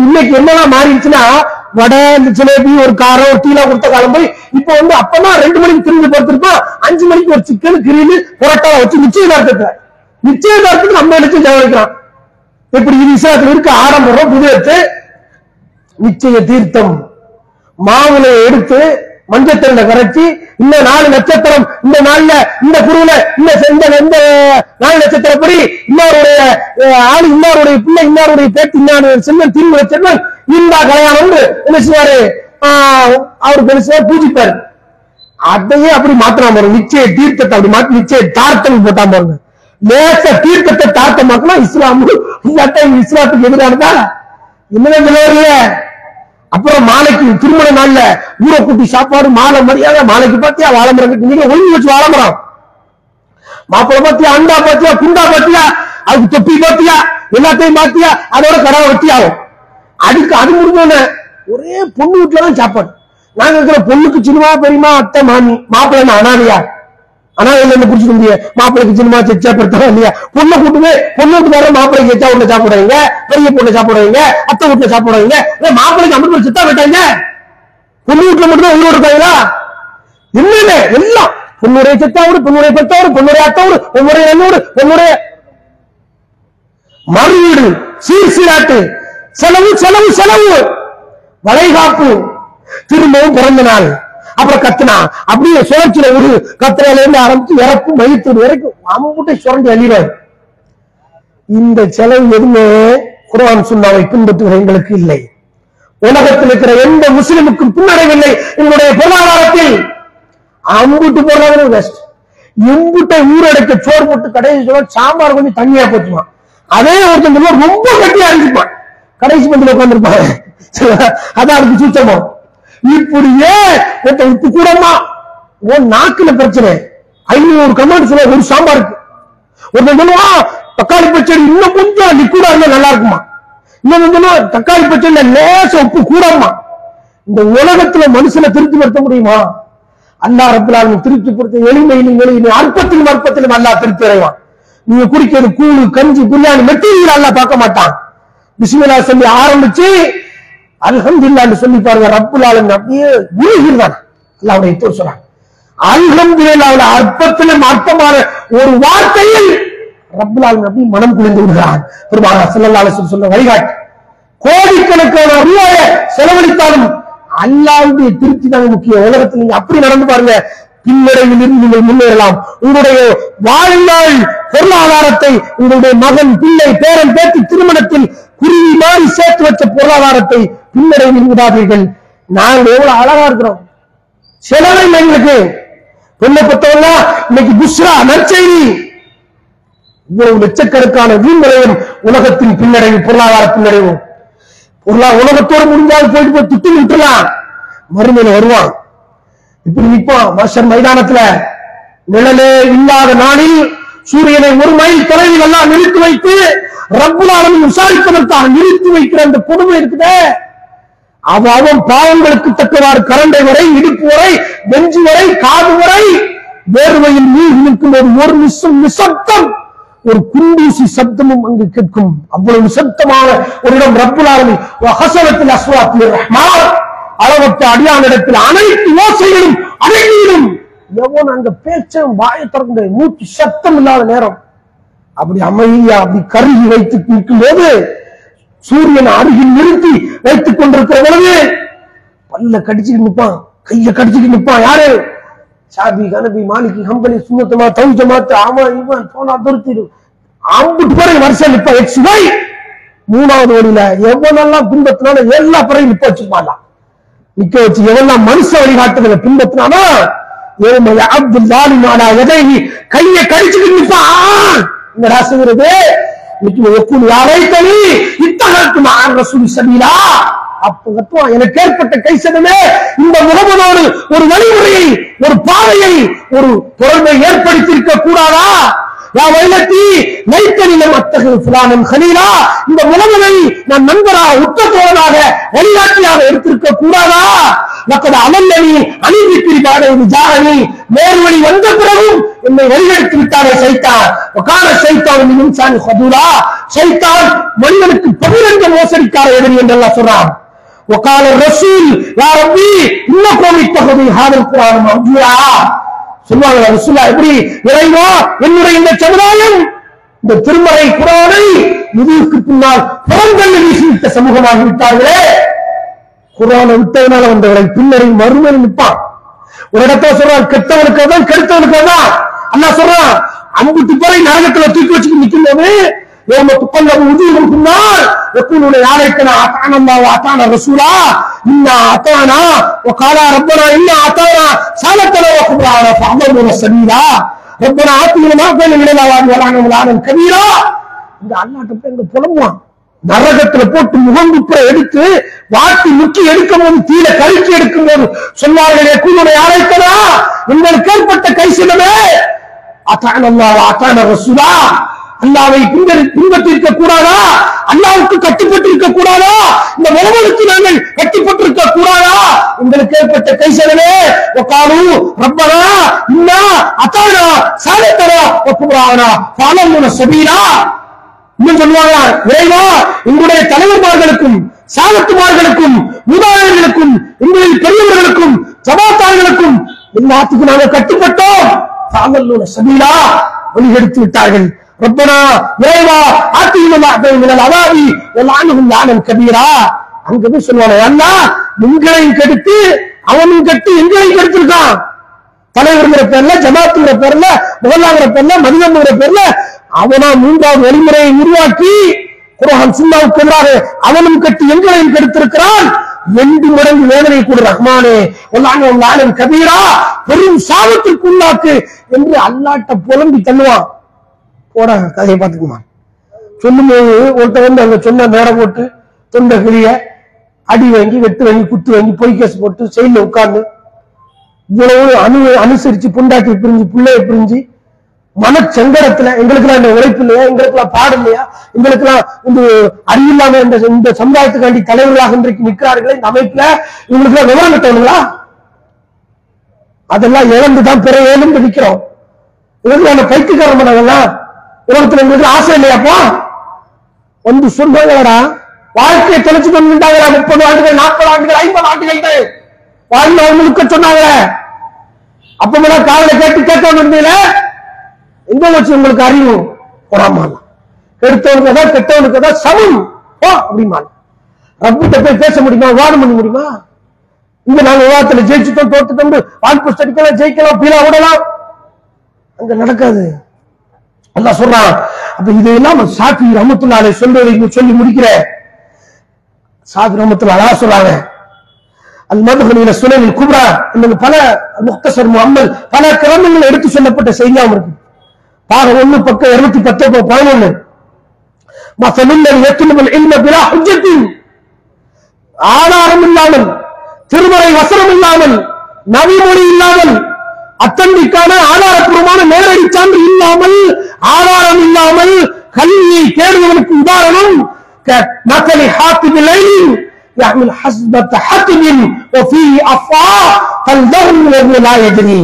இன்னைக்கு என்னெல்லாம் மாறிடுச்சுன்னா வடை இந்த ஜிலேபி ஒரு காரம் ஒரு டீலாம் கொடுத்த காலம் போய் இப்போ வந்து அப்பதான் ரெண்டு மணிக்கு திரும்பி பார்த்திருப்போம் அஞ்சு மணிக்கு ஒரு சிக்கன் கிரீனு புரோட்டா வச்சு நிச்சயதார்த்தத்தை நிச்சயதார்த்தத்துக்கு நம்ம லட்சம் செலவழிக்கிறான் எப்படி இது விசாரத்தில் இருக்க? ஆடம்பரம் புதியத்து நிச்சய தீர்த்தம். மாவுளை எடுத்து மஞ்சத்தண்டை கரைச்சி இந்த நாலு நட்சத்திரம் இந்த நாள்ல இந்த குருவில இந்த இந்த இந்த நாலு நட்சத்திரப்படி இன்னொருடைய ஆள் இன்னொருடைய பிள்ளை இன்னொருடைய பேட்டு இன்னொரு செல்வன் திரும்ப செல்வன் இந்த கல்யாணம் என்ன செய்வாரு? ஆஹ், அவர் பெருசா பூஜிப்பாரு. அதையே அப்படி மாத்திராம பாருங்க. நிச்சய தீர்த்தத்தை அப்படி மாத்தி நிச்சய தார்த்தம் போட்டா பாருங்க. நேச தீர்க்கத்தை தார்த்தமாக்கினா இஸ்லாம் சட்டம் இஸ்லாத்துக்கு எதிரானதா? என்னதான் அப்புறம் மாலைக்கு திருமண நாள்ல ஊரை கூட்டி சாப்பாடு மாலை மரியாதை மாலைக்கு பாத்தியா வாழமரம் கட்டி? நீங்க ஒழுங்கு வச்சு வாழமரம். மாப்பிள்ளை பாத்தியா அண்டா பாத்தியா குண்டா பாத்தியா அதுக்கு தொப்பி பாத்தியா எல்லாத்தையும் பாத்தியா அதோட கடவை வெட்டி ஆகும். அதுக்கு அது முடிஞ்சோன்னு ஒரே பொண்ணு வீட்டுல தான் சாப்பாடு. நாங்க இருக்கிற பொண்ணுக்கு சின்னமா பெரியமா அத்தை மாமி மாப்பிள்ளை அனாதையா? ஆனா என்ன புடிச்சிட்டு முடிய மாப்பிள்ளைக்கு சினிமா செச்சா பெருத்தா இல்லையா? பொண்ணை கூட்டுமே பொண்ணு வீட்டு வர மாப்பிள்ளைக்கு செச்சா வீட்டுல சாப்பிடுறீங்க பெரிய பொண்ணு சாப்பிடுறீங்க அத்தை வீட்டுல சாப்பிடுறீங்க ஏன் மாப்பிள்ளைக்கு அமிர்த பேர் செத்தா விட்டாங்க. பொண்ணு வீட்டுல மட்டும்தான் உயிரோடு இருக்காங்களா? இல்லையே எல்லாம். பொண்ணுடைய செத்தாவோடு பொண்ணுடைய பெத்தோடு பொண்ணுடைய அத்தோடு பொண்ணுடைய என்னோடு பொண்ணுடைய மறுவீடு சீர் சீராட்டு. செலவு செலவு செலவு. வளைகாப்பு. திரும்பவும் பிறந்த நாள். அப்புறம் கத்துனா. அப்படியே சுழற்சியில ஒரு கத்துறால இருந்து ஆரம்பிச்சு இறக்கும் மயித்தூர் வரைக்கும் அம்புட்டை சுரண்டி அள்ளிடுவார். இந்த செலவு எதுவுமே குரான் சுன்னாவை பின்பற்றுகிற எங்களுக்கு இல்லை. உலகத்தில் இருக்கிற எந்த முஸ்லிமுக்கும் பின்னடைவில்லை. எங்களுடைய பொருளாதாரத்தில் அம்புட்டு பொருளாதாரம் பெஸ்ட் இம்புட்டை ஊரடைக்க சோறு போட்டு கடைசி சொல்ல சாம்பார் கொஞ்சம் தண்ணியா போச்சுவான் அதே ஒருத்தன் ரொம்ப கட்டியா இருந்துப்பான். கடைசி பந்தில உட்காந்துருப்பான் அதான் அதுக்கு சூச்சமோ இப்படியே உப்பு கூடமா? உன் நாக்குல பிரச்சனை. ஐநூறு கமெண்ட் சொல்ல ஒரு சாம்பாருக்கு ஒருத்தன் சொல்லுவான் தக்காளி பச்சடி இன்னும் கொஞ்சம் கூட இருந்தா நல்லா இருக்குமா? இன்னும் சொல்லுவான் தக்காளி பச்சடியில லேச உப்பு கூடமா? இந்த உலகத்துல மனுஷனை திருப்தி படுத்த முடியுமா? அல்லா ரப்பலாலும் திருப்தி படுத்த எளிமையிலும் எளிமையிலும் அற்பத்திலும் அற்பத்திலும் அல்லா திருப்தி அடைவான். நீங்க குடிக்கிறது கூழு கஞ்சி பிரியாணி மெட்டீரியல் அல்லா பார்க்க மாட்டான். பிஸ்மில்லா சொல்லி ஆரம்பிச்சு அல்ஹம்துல்லான்னு சொல்லி பாருங்க ரப்புல் ஆலமீன் அப்படியே உருகிறான் அல்லாஹ்வுடைய தூர் சொல்றான் அல்ஹம்துலில்லாஹ்வுடைய அற்பத்திலும் அற்பமான ஒரு வார்த்தையில் ரப்புல் ஆலமீன் அப்படியே மனம் குளிர்ந்து விடுகிறான் பெருமாள் ஸல்லல்லாஹு அலைஹி வழிகாட்டு கோடிக்கணக்கான ரூபாய செலவழித்தாலும் அல்லாவுடைய திருப்தி தாங்க முக்கியம். உலகத்தில் நீங்க அப்படி நடந்து பாருங்க. பின்னடைவில் இருந்து நீங்கள் முன்னேறலாம். உங்களுடைய வாழ்நாள் பொருளாதாரத்தை உங்களுடைய மகன் பிள்ளை பேரன் பேத்தி திருமணத்தில் குருவி மாறி சேர்த்து வச்ச பொருளாதாரத்தை பின்னடைவில் விடாதீர்கள் நாங்கள் எவ்வளவு அழகா இருக்கிறோம். செலவை எங்களுக்கு பொண்ணை பொறுத்தவங்க இன்னைக்கு புஷ்ரா நற்செய்தி. இவ்வளவு லட்சக்கணக்கான வீண்முறையும் உலகத்தின் பின்னடைவு பொருளாதார பின்னடைவு. பொருளா உலகத்தோடு முடிஞ்சால் போயிட்டு போய் துட்டி விட்டுலாம் மறுமையில வருவான். இப்படி நிற்பான். மஷர் மைதானத்துல நிழலே இல்லாத நாளில் சூரியனை ஒரு மைல் தொலைவில் எல்லாம் நிறுத்தி வைத்து ரப்புலாலும் விசாரிப்பதற்காக நிறுத்தி வைக்கிற அந்த கொடுமை இருக்குதே. அவன் பாவங்களுக்கு தக்கவாறு கரண்டை வரை இடுப்பு வரை நெஞ்சு வரை காது வரை வேர்வையில் நீர் நிற்கும் ஒரு ஒரு நிசம் நிசப்தம் ஒரு குண்டூசி சப்தமும் அங்கு கேட்கும். அவ்வளவு நிசப்தமான ஒரு இடம் ரப்புலாரமி ஹசரத்தில் அஸ்வாத்தில் ரஹ்மான். அளவற்ற அடியானிடத்தில் அனைத்து ஓசைகளும் அடங்கிடும் எவன் அங்க பேச்சும் வாயை திறந்த மூச்சு சத்தம் இல்லாத நேரம் அப்படி அமைதியா அப்படி கருகி வைத்து நிற்கும் போது சூரியன் அருகில் நிறுத்தி வைத்துக் கொண்டிருக்கிற பொழுது பல்ல கடிச்சுட்டு நிப்பான் கைய கடிச்சுட்டு நிப்பான் யாரு? சாபி கனபி மாலிகி ஹம்பலி சுண்ணத்தமா தௌஜமாத்து ஆமா இவன் போனா துருத்திடு. அம்புட்டு பிறகு வருஷம் நிப்பா எக்ஸ் ஒய் மூணாவது வழியில எவ்வளவு பின்பத்தினாலும் எல்லா பிறகு நிப்ப வச்சிருப்பாங்க நிக்க வச்சு எவெல்லாம் மனுஷ வழிகாட்டுதல பின்பற்றினானா ஏழுமைய அப்துல் ஜாலிமானா எதை கைய கடிச்சுட்டு நிற்பான். இந்த ராசுகிறது எனக்கு ஏற்பட்ட கைசனமே இந்த முகமதோடு ஒரு வழிமுறையை ஒரு பாதையை ஒரு பொருளை ஏற்படுத்தியிருக்க கூடாதா? யா வைலத்தி நைத்தனிலும் அத்தகு புலானம் ஹலீலா இந்த முகமதை நான் நண்பரா உத்த தோழனாக வழிகாட்டியாக எடுத்திருக்க கூடாதா லக்கது அமல்லனி அணிவிப்பிரி பாடவி ஜாரணி நேர்வழி வந்த பிறகும் என்னை வழிகெடுத்து விட்டாரே சைத்தான் உக்கார சைத்தான் மின்சான் ஹதுலா சைத்தான் மனிதனுக்கு பகிரங்க மோசடிக்கார எதிரி என்றெல்லாம் சொல்றான் وقال الرسول يا ربي انكم اتخذوا هذا القران مهجورا சொல்லுவாங்க ரசுல்லா எப்படி? இறைவா என்னுடைய இந்த சமுதாயம். இந்த திருமலை குரானை முதுகுக்கு பின்னால் புறந்தள்ளி வீசிவிட்ட சமூகமாகி விட்டார்களே. குரானை விட்டதுனால வந்தவரை பின்னரை மறுமணி நிற்பான். ஒரு இடத்துல சொல்றான் கெட்டவனுக்கு தான் கெடுத்தவனுக்கு தான் அண்ணா சொல்றான் அம்புட்டு பேரை நரகத்துல தூக்கி வச்சுட்டு நிற்கும் போது يوم تقلب وجوههم في النار يقولون يا ليتنا اطعنا الله واطعنا الرسولا انا اطعنا وقال ربنا انا اطعنا سالتنا وكبرانا فاعظمنا السبيلا ربنا آتنا ما بين من الأوان ولعنهم لعنا كبيرا இந்த அல்லாட்ட போய் இங்க புலம்புவான் நரகத்துல போட்டு முகங்குப்புற எடுத்து வாட்டி முக்கி எடுக்கும் போது தீர கழிச்சு எடுக்கும் போது சொன்னார்களே கூடுதலை அழைத்தனா உங்களுக்கு ஏற்பட்ட கை சிலமே அத்தான அல்லாஹ் அத்தான ரசூலா அல்லாவை பின்பற்றிருக்க கூடாதா அல்லாவுக்கு கட்டுப்பட்டிருக்க கூடாதா இந்த முகமதுக்கு நாங்கள் கட்டுப்பட்டிருக்க கூடாதா உங்களுக்கு ஏற்பட்ட கை செலவே ஒக்காலு ரப்பனா இன்னா அத்தானா சாலத்தனா ஒப்புறானா பாலமுன சபீலா. இன்னும் சொல்லுவாங்க இறைவா உங்களுடைய தலைவர்மார்களுக்கும் சாகத்துமார்களுக்கும் மூதாதையர்களுக்கும் உங்களில் பெரியவர்களுக்கும் ஜமாத்தார்களுக்கும் எல்லாத்துக்கும் நாங்கள் கட்டுப்பட்டோம். தாங்கள் சபீலா வழிகெடுத்து விட்டார்கள். ரப்பனா இறைவா ஆத்தியும் மினல் அதாவி வல்லானுகும் லானம் கபீரா அங்க போய் சொல்லுவாங்க அண்ணா உங்களையும் கெடுத்து அவனும் கெட்டு எங்களையும் கெடுத்திருக்கான். தலைவருங்கிற பேர்ல ஜமாத்துங்கிற பேர்ல முகல்லாங்கிற பேர்ல மதினம்ங்கிற பேர்ல அவனா மூன்றாவது வழிமுறையை உருவாக்கி குரான் சுண்ணாவுக்கு எதிராக அவனும் கட்டி எங்களையும் கெடுத்திருக்கிறான். ரெண்டு மடங்கு வேதனை கூட ரஹ்மானே. ஒல்லான ஒல்லானன் கபீரா பெரும் சாபத்திற்கு உள்ளாக்கு என்று அல்லாட்ட புலம்பி தள்ளுவான். போட கதையை பார்த்துக்குமா? சொல்லும்போது ஒருத்தன் வந்து அங்க சொன்ன நேரம் போட்டு தொண்டை கிளிய அடி வாங்கி வெட்டு வாங்கி குத்து வாங்கி பொய் கேஸ் போட்டு செயல உட்கார்ந்து இவ்வளவு அணு அனுசரிச்சு பொண்டாட்டி பிரிஞ்சு பிள்ளைய பிரிஞ்சு மனச்சங்கடத்துல எங்களுக்கெல்லாம் இந்த உழைப்பு இல்லையா? எங்களுக்கெல்லாம் பாடு இல்லையா? எங்களுக்கெல்லாம் இந்த அறிவில்லாம இந்த இந்த சமுதாயத்துக்காண்டி தலைவர்களாக இன்றைக்கு நிற்கிறார்களே இந்த அமைப்புல இவங்களுக்கெல்லாம் விவரம் கட்டணுங்களா? அதெல்லாம் இழந்துதான் பிற எழுந்து நிக்கிறோம் இதுக்கு அந்த பைத்தியக்காரன் பண்ணதெல்லாம் உலகத்துல உங்களுக்கு ஆசை இல்லையாப்பா? வந்து சொல்றாங்கடா வாழ்க்கையை தொலைச்சு கொண்டுட்டாங்களா முப்பது ஆண்டுகள் நாற்பது ஆண்டுகள் ஐம்பது ஆண்டுகள் வாழ்ந்த முழுக்க சொன்னாங்க அப்ப காதல கேட்டு கேட்காம இருந்தீங்களே? எங்க வச்சு உங்களுக்கு அறிவு? போடாம கெடுத்தவனுக்கு தான் கெட்டவனுக்கு தான் சமம். போ அப்படிமா ரப்பிட்ட போய் பேச முடியுமா? விவாதம் பண்ண முடியுமா? இங்க நாங்க விவாதத்துல ஜெயிச்சுட்டோம் தோத்துட்டோம் வாய்ப்பு அடிக்கலாம் ஜெயிக்கலாம் பீலா விடலாம் அங்க நடக்காது. அல்லாஹ் சொல்றான் அப்ப இதெல்லாம் சாக்கி ரமத்துல்லாலே சொல்றதை இங்க சொல்லி முடிக்கிற? சாக்கி ரமத்துல்லா அழகா சொல்றாங்க அல்மதுகளில சுனனில் குப்ரா இன்னும் பல முக்தசர் முகம்மது பல கிரமங்கள் எடுத்து சொல்லப்பட்ட செய்தியாவும் இருக்கு. பாக ஒண்ணு பக்கம் இருநூத்தி பத்து பதினொன்னு. மசமில்லல் எத்துலுமல் இல்ம பிலா ஹுஜ்ஜத்தின். ஆதாரம் இல்லாமல் திருமறை வசனம் இல்லாமல் நவிமொழி இல்லாமல் அத்தன்மைக்கான ஆதாரப்பூர்வமான நேரடி சான்று இல்லாமல் ஆதாரம் இல்லாமல் கல்வியை தேடுவதற்கு உதாரணம் மக்களி ஹாத்திபிலை يعمل حسبة حتم وفيه أفعى فالدهن وهو لا يدري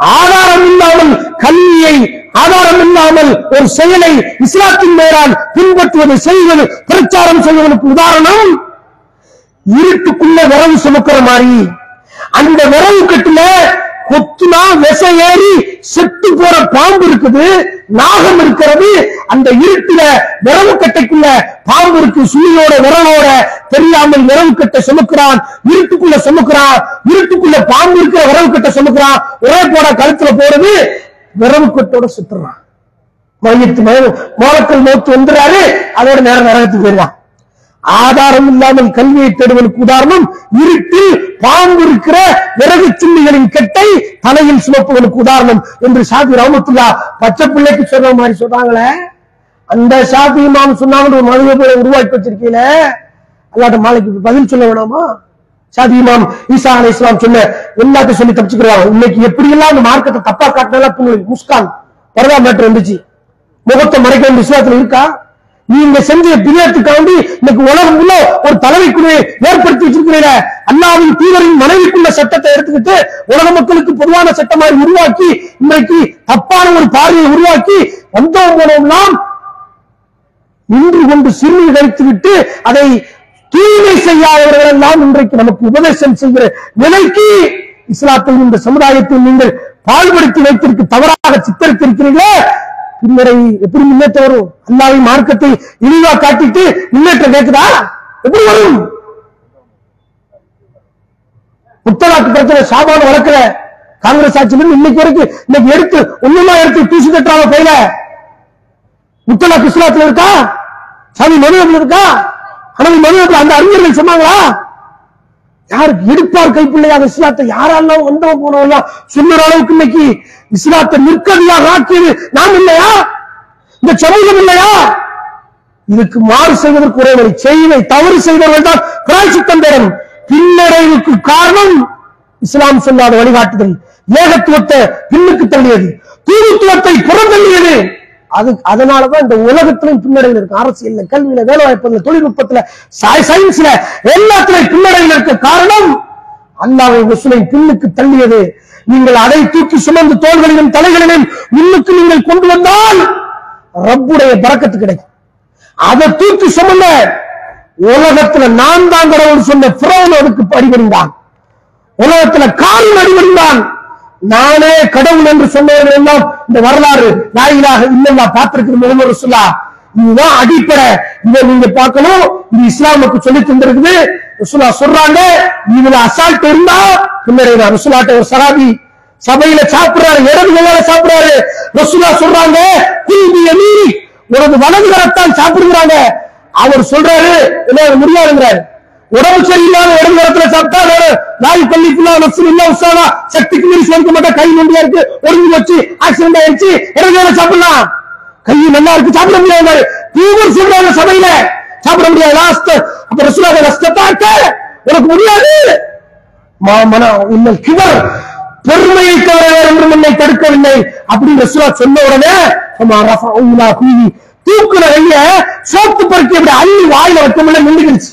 ஆதாரம் இல்லாமல் கல்வியை ஆதாரம் இல்லாமல் ஒரு செயலை இஸ்லாத்தின் மேலால் பின்பற்றுவது செய்வது பிரச்சாரம் செய்வதற்கு உதாரணம் இருட்டுக்குள்ள விரவு சுமக்கிற மாதிரி அந்த விரவு கட்டுல கொத்துனா விச ஏறி செத்து போற பாம்பு இருக்குது நாகம் இருக்கிறது. அந்த இருட்டுல விரவு கட்டைக்குள்ள பாம்பு இருக்கு. சுழியோட விரவோட தெரியாமல் விரவு கட்டை சுமக்கிறான். இருட்டுக்குள்ள சுமக்கிறான். இருட்டுக்குள்ள பாம்பு இருக்கிற விரவு கட்டை சுமக்கிறான். ஒரே போட கழுத்துல போறது விரவு கட்டோட சுத்துறான். மையத்து மோலக்கல் மோத்து வந்துறாரு அதோட நேரம் நரகத்துக்கு போயிடலாம் ஆதாரம் இல்லாமல் கல்வியை தேடுவதற்கு உதாரணம் இருட்டில் பாம்பு இருக்கிற விறகு சில்லிகளின் கெட்டை தலையில் சுமப்புகளுக்கு உதாரணம் என்று சாதி ரஹமத்துல்லா பச்சை பிள்ளைக்கு சொன்ன மாதிரி சொல்றாங்களே. அந்த சாதி இமாம் சொன்னாங்க ஒரு மதுரை உருவாக்கி வச்சிருக்கீங்கள. அல்லாட்ட மாலைக்கு பதில் சொல்ல வேணாமா? ஷாதி இமாம் ஈசா அலி இஸ்லாம் சொன்ன எல்லாத்தையும் சொல்லி தப்பிச்சுக்கிறாங்க. இன்னைக்கு எப்படி எல்லாம் அந்த மார்க்கத்தை தப்பா காட்டினா முஸ்கான் பரதா மேட்டர் வந்துச்சு. முகத்தை மறைக்க வேண்டிய இஸ்லாத்துல இருக்கா? நீங்க செஞ்ச பிரியத்துக்காண்டி இன்னைக்கு உலகம் உள்ள ஒரு தலைமைக்குழு ஏற்படுத்தி வச்சிருக்கிறீங்க. அல்லாவின் தீவரின் மனைவிக்குள்ள சட்டத்தை எடுத்துக்கிட்டு உலக மக்களுக்கு பொதுவான சட்டமாக உருவாக்கி இன்றைக்கு தப்பான ஒரு பார்வையை உருவாக்கி வந்தோம் போனோம்லாம் நின்று கொண்டு சிறுமி கழித்துவிட்டு அதை தூய்மை செய்யாதவர்கள் எல்லாம் இன்றைக்கு நமக்கு உபதேசம் செய்கிற நிலைக்கு இஸ்லாத்தில் இந்த சமுதாயத்தில் நீங்கள் பால்படுத்தி வைத்திருக்கு தவறாக சித்தரித்திருக்கிறீர்களே பின்னரை எப்படி முன்னேற்றம் வரும்? அல்லாவின் மார்க்கத்தை இழிவா காட்டிட்டு முன்னேற்றம் கேட்குதா? எப்படி வரும்? முத்தலாக்கு பிரச்சனை சாபான வளர்க்கல காங்கிரஸ் ஆட்சியில் இன்னைக்கு வரைக்கும் இன்னைக்கு எடுத்து ஒண்ணுமா எடுத்து தூசி கட்டுறாங்க பையில? முத்தலாக்கு இஸ்லாத்துல இருக்கா? சாமி மனு இருக்கா? ஆனால் மனு அந்த அறிஞர்கள் சொன்னாங்களா? யாருக்கு எடுப்பார் கைப்பிள்ளையாக இஸ்லாத்தை யாரெல்லாம் வந்தவங்க போனவங்க சொல்லுற அளவுக்கு இன்னைக்கு இஸ்லாத்தை நிற்கதியாக ஆக்கியது நாம் இல்லையா? இந்த சமூகம் இல்லையா? இதுக்கு மாறு செய்வதற்கு ஒரே வழி செய்வை தவறு செய்தவர்கள் தான் பிராய்ச்சித்தம் பெறும். பின்னடைவுக்கு காரணம் இஸ்லாம் சொல்லாத வழிகாட்டுதல். ஏகத்துவத்தை பின்னுக்கு தள்ளியது. தூதுத்துவத்தை புறந்தள்ளியது. அது அதனாலதான் இந்த உலகத்திலும் பின்னடைவில் இருக்கு அரசியல்ல கல்வியில வேலை வாய்ப்புல தொழில்நுட்பத்துல சயின்ஸ்ல எல்லாத்திலும் பின்னடைவில் இருக்க காரணம் அல்லாவை ரசூலை பின்னுக்கு தள்ளியது. நீங்கள் அதை தூக்கி சுமந்து தோள்களிலும் தலைகளிலும் முன்னுக்கு நீங்கள் கொண்டு வந்தால் ரப்புடைய பறக்கத்து கிடைக்கும். அதை தூக்கி சுமந்த உலகத்துல நான் தான் கடவுள் சொன்ன பிறவன் அதுக்கு அடிபடிந்தான் உலகத்துல காரணம் அடிபடிந்தான் நானே கடவுள் என்று சொன்னவர்கள் எல்லாம் இந்த வரலாறு நாயிலாக இல்லைன்னா பார்த்திருக்கிற முகமது ரசூல்லா இதுதான் அடிப்படை. இதை நீங்க பார்க்கணும். இது இஸ்லாமுக்கு சொல்லி தந்திருக்குது. ரசூலா சொல்றாங்க. இதுல அசால்ட் இருந்தா பின்னாடி ரசூலாட்ட ஒரு சராபி சபையில சாப்பிடுறாரு இடது கையால சாப்பிடுறாரு. ரசூலா சொல்றாங்க குல்பி மீறி உனது வலது கரத்தான் சாப்பிடுகிறாங்க. அவர் சொல்றாரு என்ன முடியாதுங்கிறாரு. உடம்பு சரியில்லாத உடம்பு இடத்துல சாப்பிட்டா வேற நாய் பள்ளிக்குள்ள நப்சு இல்ல உற்சாகா சக்திக்கு மீறி சேர்க்க மாட்டா கை நொண்டியா இருக்கு. ஒடுங்கி வச்சு ஆக்சிடென்ட் ஆயிடுச்சு இடது சாப்பிடலாம். கை நல்லா இருக்கு. சாப்பிட முடியாது தீவிர சொல்றாங்க சபையில சாப்பிட முடியாது. லாஸ்ட் அப்ப ரசூலாக இருக்க உனக்கு முடியாது. மாமனா இன்னல் கிவர். பெருமையை தவிர வேறு ஒன்றும் என்னை தடுக்கவில்லை. அப்படின்னு ரசூலா சொன்ன உடனே தூக்குற கைய சோத்து பருக்கி அப்படி அள்ளி வாயில வைக்க முடியல நின்றுக்கிடுச்சு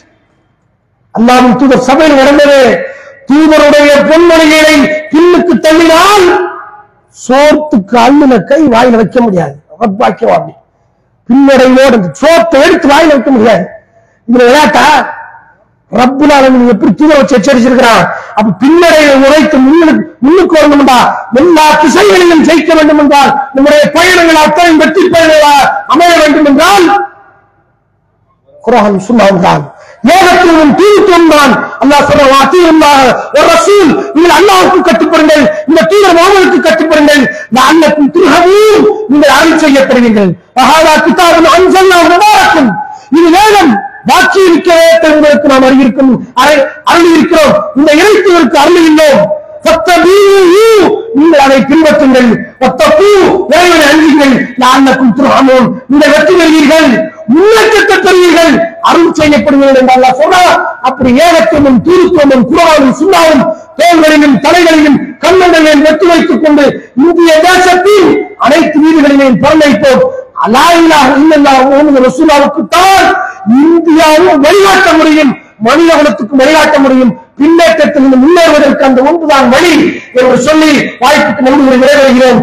அல்லாவின் தூதர் சபையில் நடந்தது. தூதருடைய பொன்மொழிகளை பின்னுக்கு தள்ளினால் சோத்துக்கு அள்ளின கை வாயில் வைக்க முடியாது. ரப்பாக்கியம் அப்படி பின்னடைவோடு அந்த சோத்தை எடுத்து வாயில் வைக்க முடியாது. இதுல விளையாட்டா? ரப்புல் ஆலமீன் எப்படி தூர வச்சு எச்சரிச்சிருக்கிறான் அப்ப பின்னடையை உரைத்து முன்னுக்கு முன்னுக்கு வரணும்டா. எல்லா திசைகளிலும் ஜெயிக்க வேண்டும் என்றால் நம்முடைய பயணங்கள் அத்தனை வெற்றி பயணங்களா அமைய வேண்டும் என்றால் குரான் தான். ஏகத்துவம் தூதுத்துவம் தான் அல்லா சொல்லலாம் வாத்தியுல்லாஹ் ஒரு ரசூல் நீங்கள் அல்லாவுக்கு கட்டுப்படுங்கள். இந்த தூதர் முகமதுக்கு கட்டுப்படுங்கள். லஅல்லக்கும் திருகவும் நீங்கள் அருள் செய்யப்படுவீர்கள். மகாதா கிதாபுன் அன்சல்னாஹு இது வேதம். வாக்கி இருக்கிறே உங்களுக்கு நாம் அரை அருள் இருக்கிறோம் இந்த இறைத்தவருக்கு அருள் இல்லோம் நீங்கள் அதை பின்பற்றுங்கள். ஒத்தப்பூ இறைவனை அஞ்சுங்கள் லால்லக்கும் துர்ஹமூன் இந்த வெற்றி பெறுவீர்கள். முன்னேற்றத்தை பெறுவீர்கள். அருள் செய்யப்படுவீர்கள் என்று அல்லாஹ் சொன்னார் அப்படி ஏகத்துவமும் தூருத்துவமும் குரவாலும் சுண்ணாவும் தோள்களிலும் தலைகளிலும் கண்ணங்களிலும் வெற்றி வைத்துக் கொண்டு இந்திய தேசத்தில் அனைத்து வீடுகளிலும் பிறந்தைப்போம் அலாயிலாக இல்லல்லா முகமது ரசூலாவுக்கு தான் இந்தியாவும் வழிகாட்ட முடியும் மனித குலத்துக்கு வழிகாட்ட முடியும் பின்னேற்றத்திலிருந்து முன்னேறுவதற்கு அந்த ஒன்றுதான் வழி என்று சொல்லி வாய்ப்புக்கு நன்றி விரைவுகிறேன்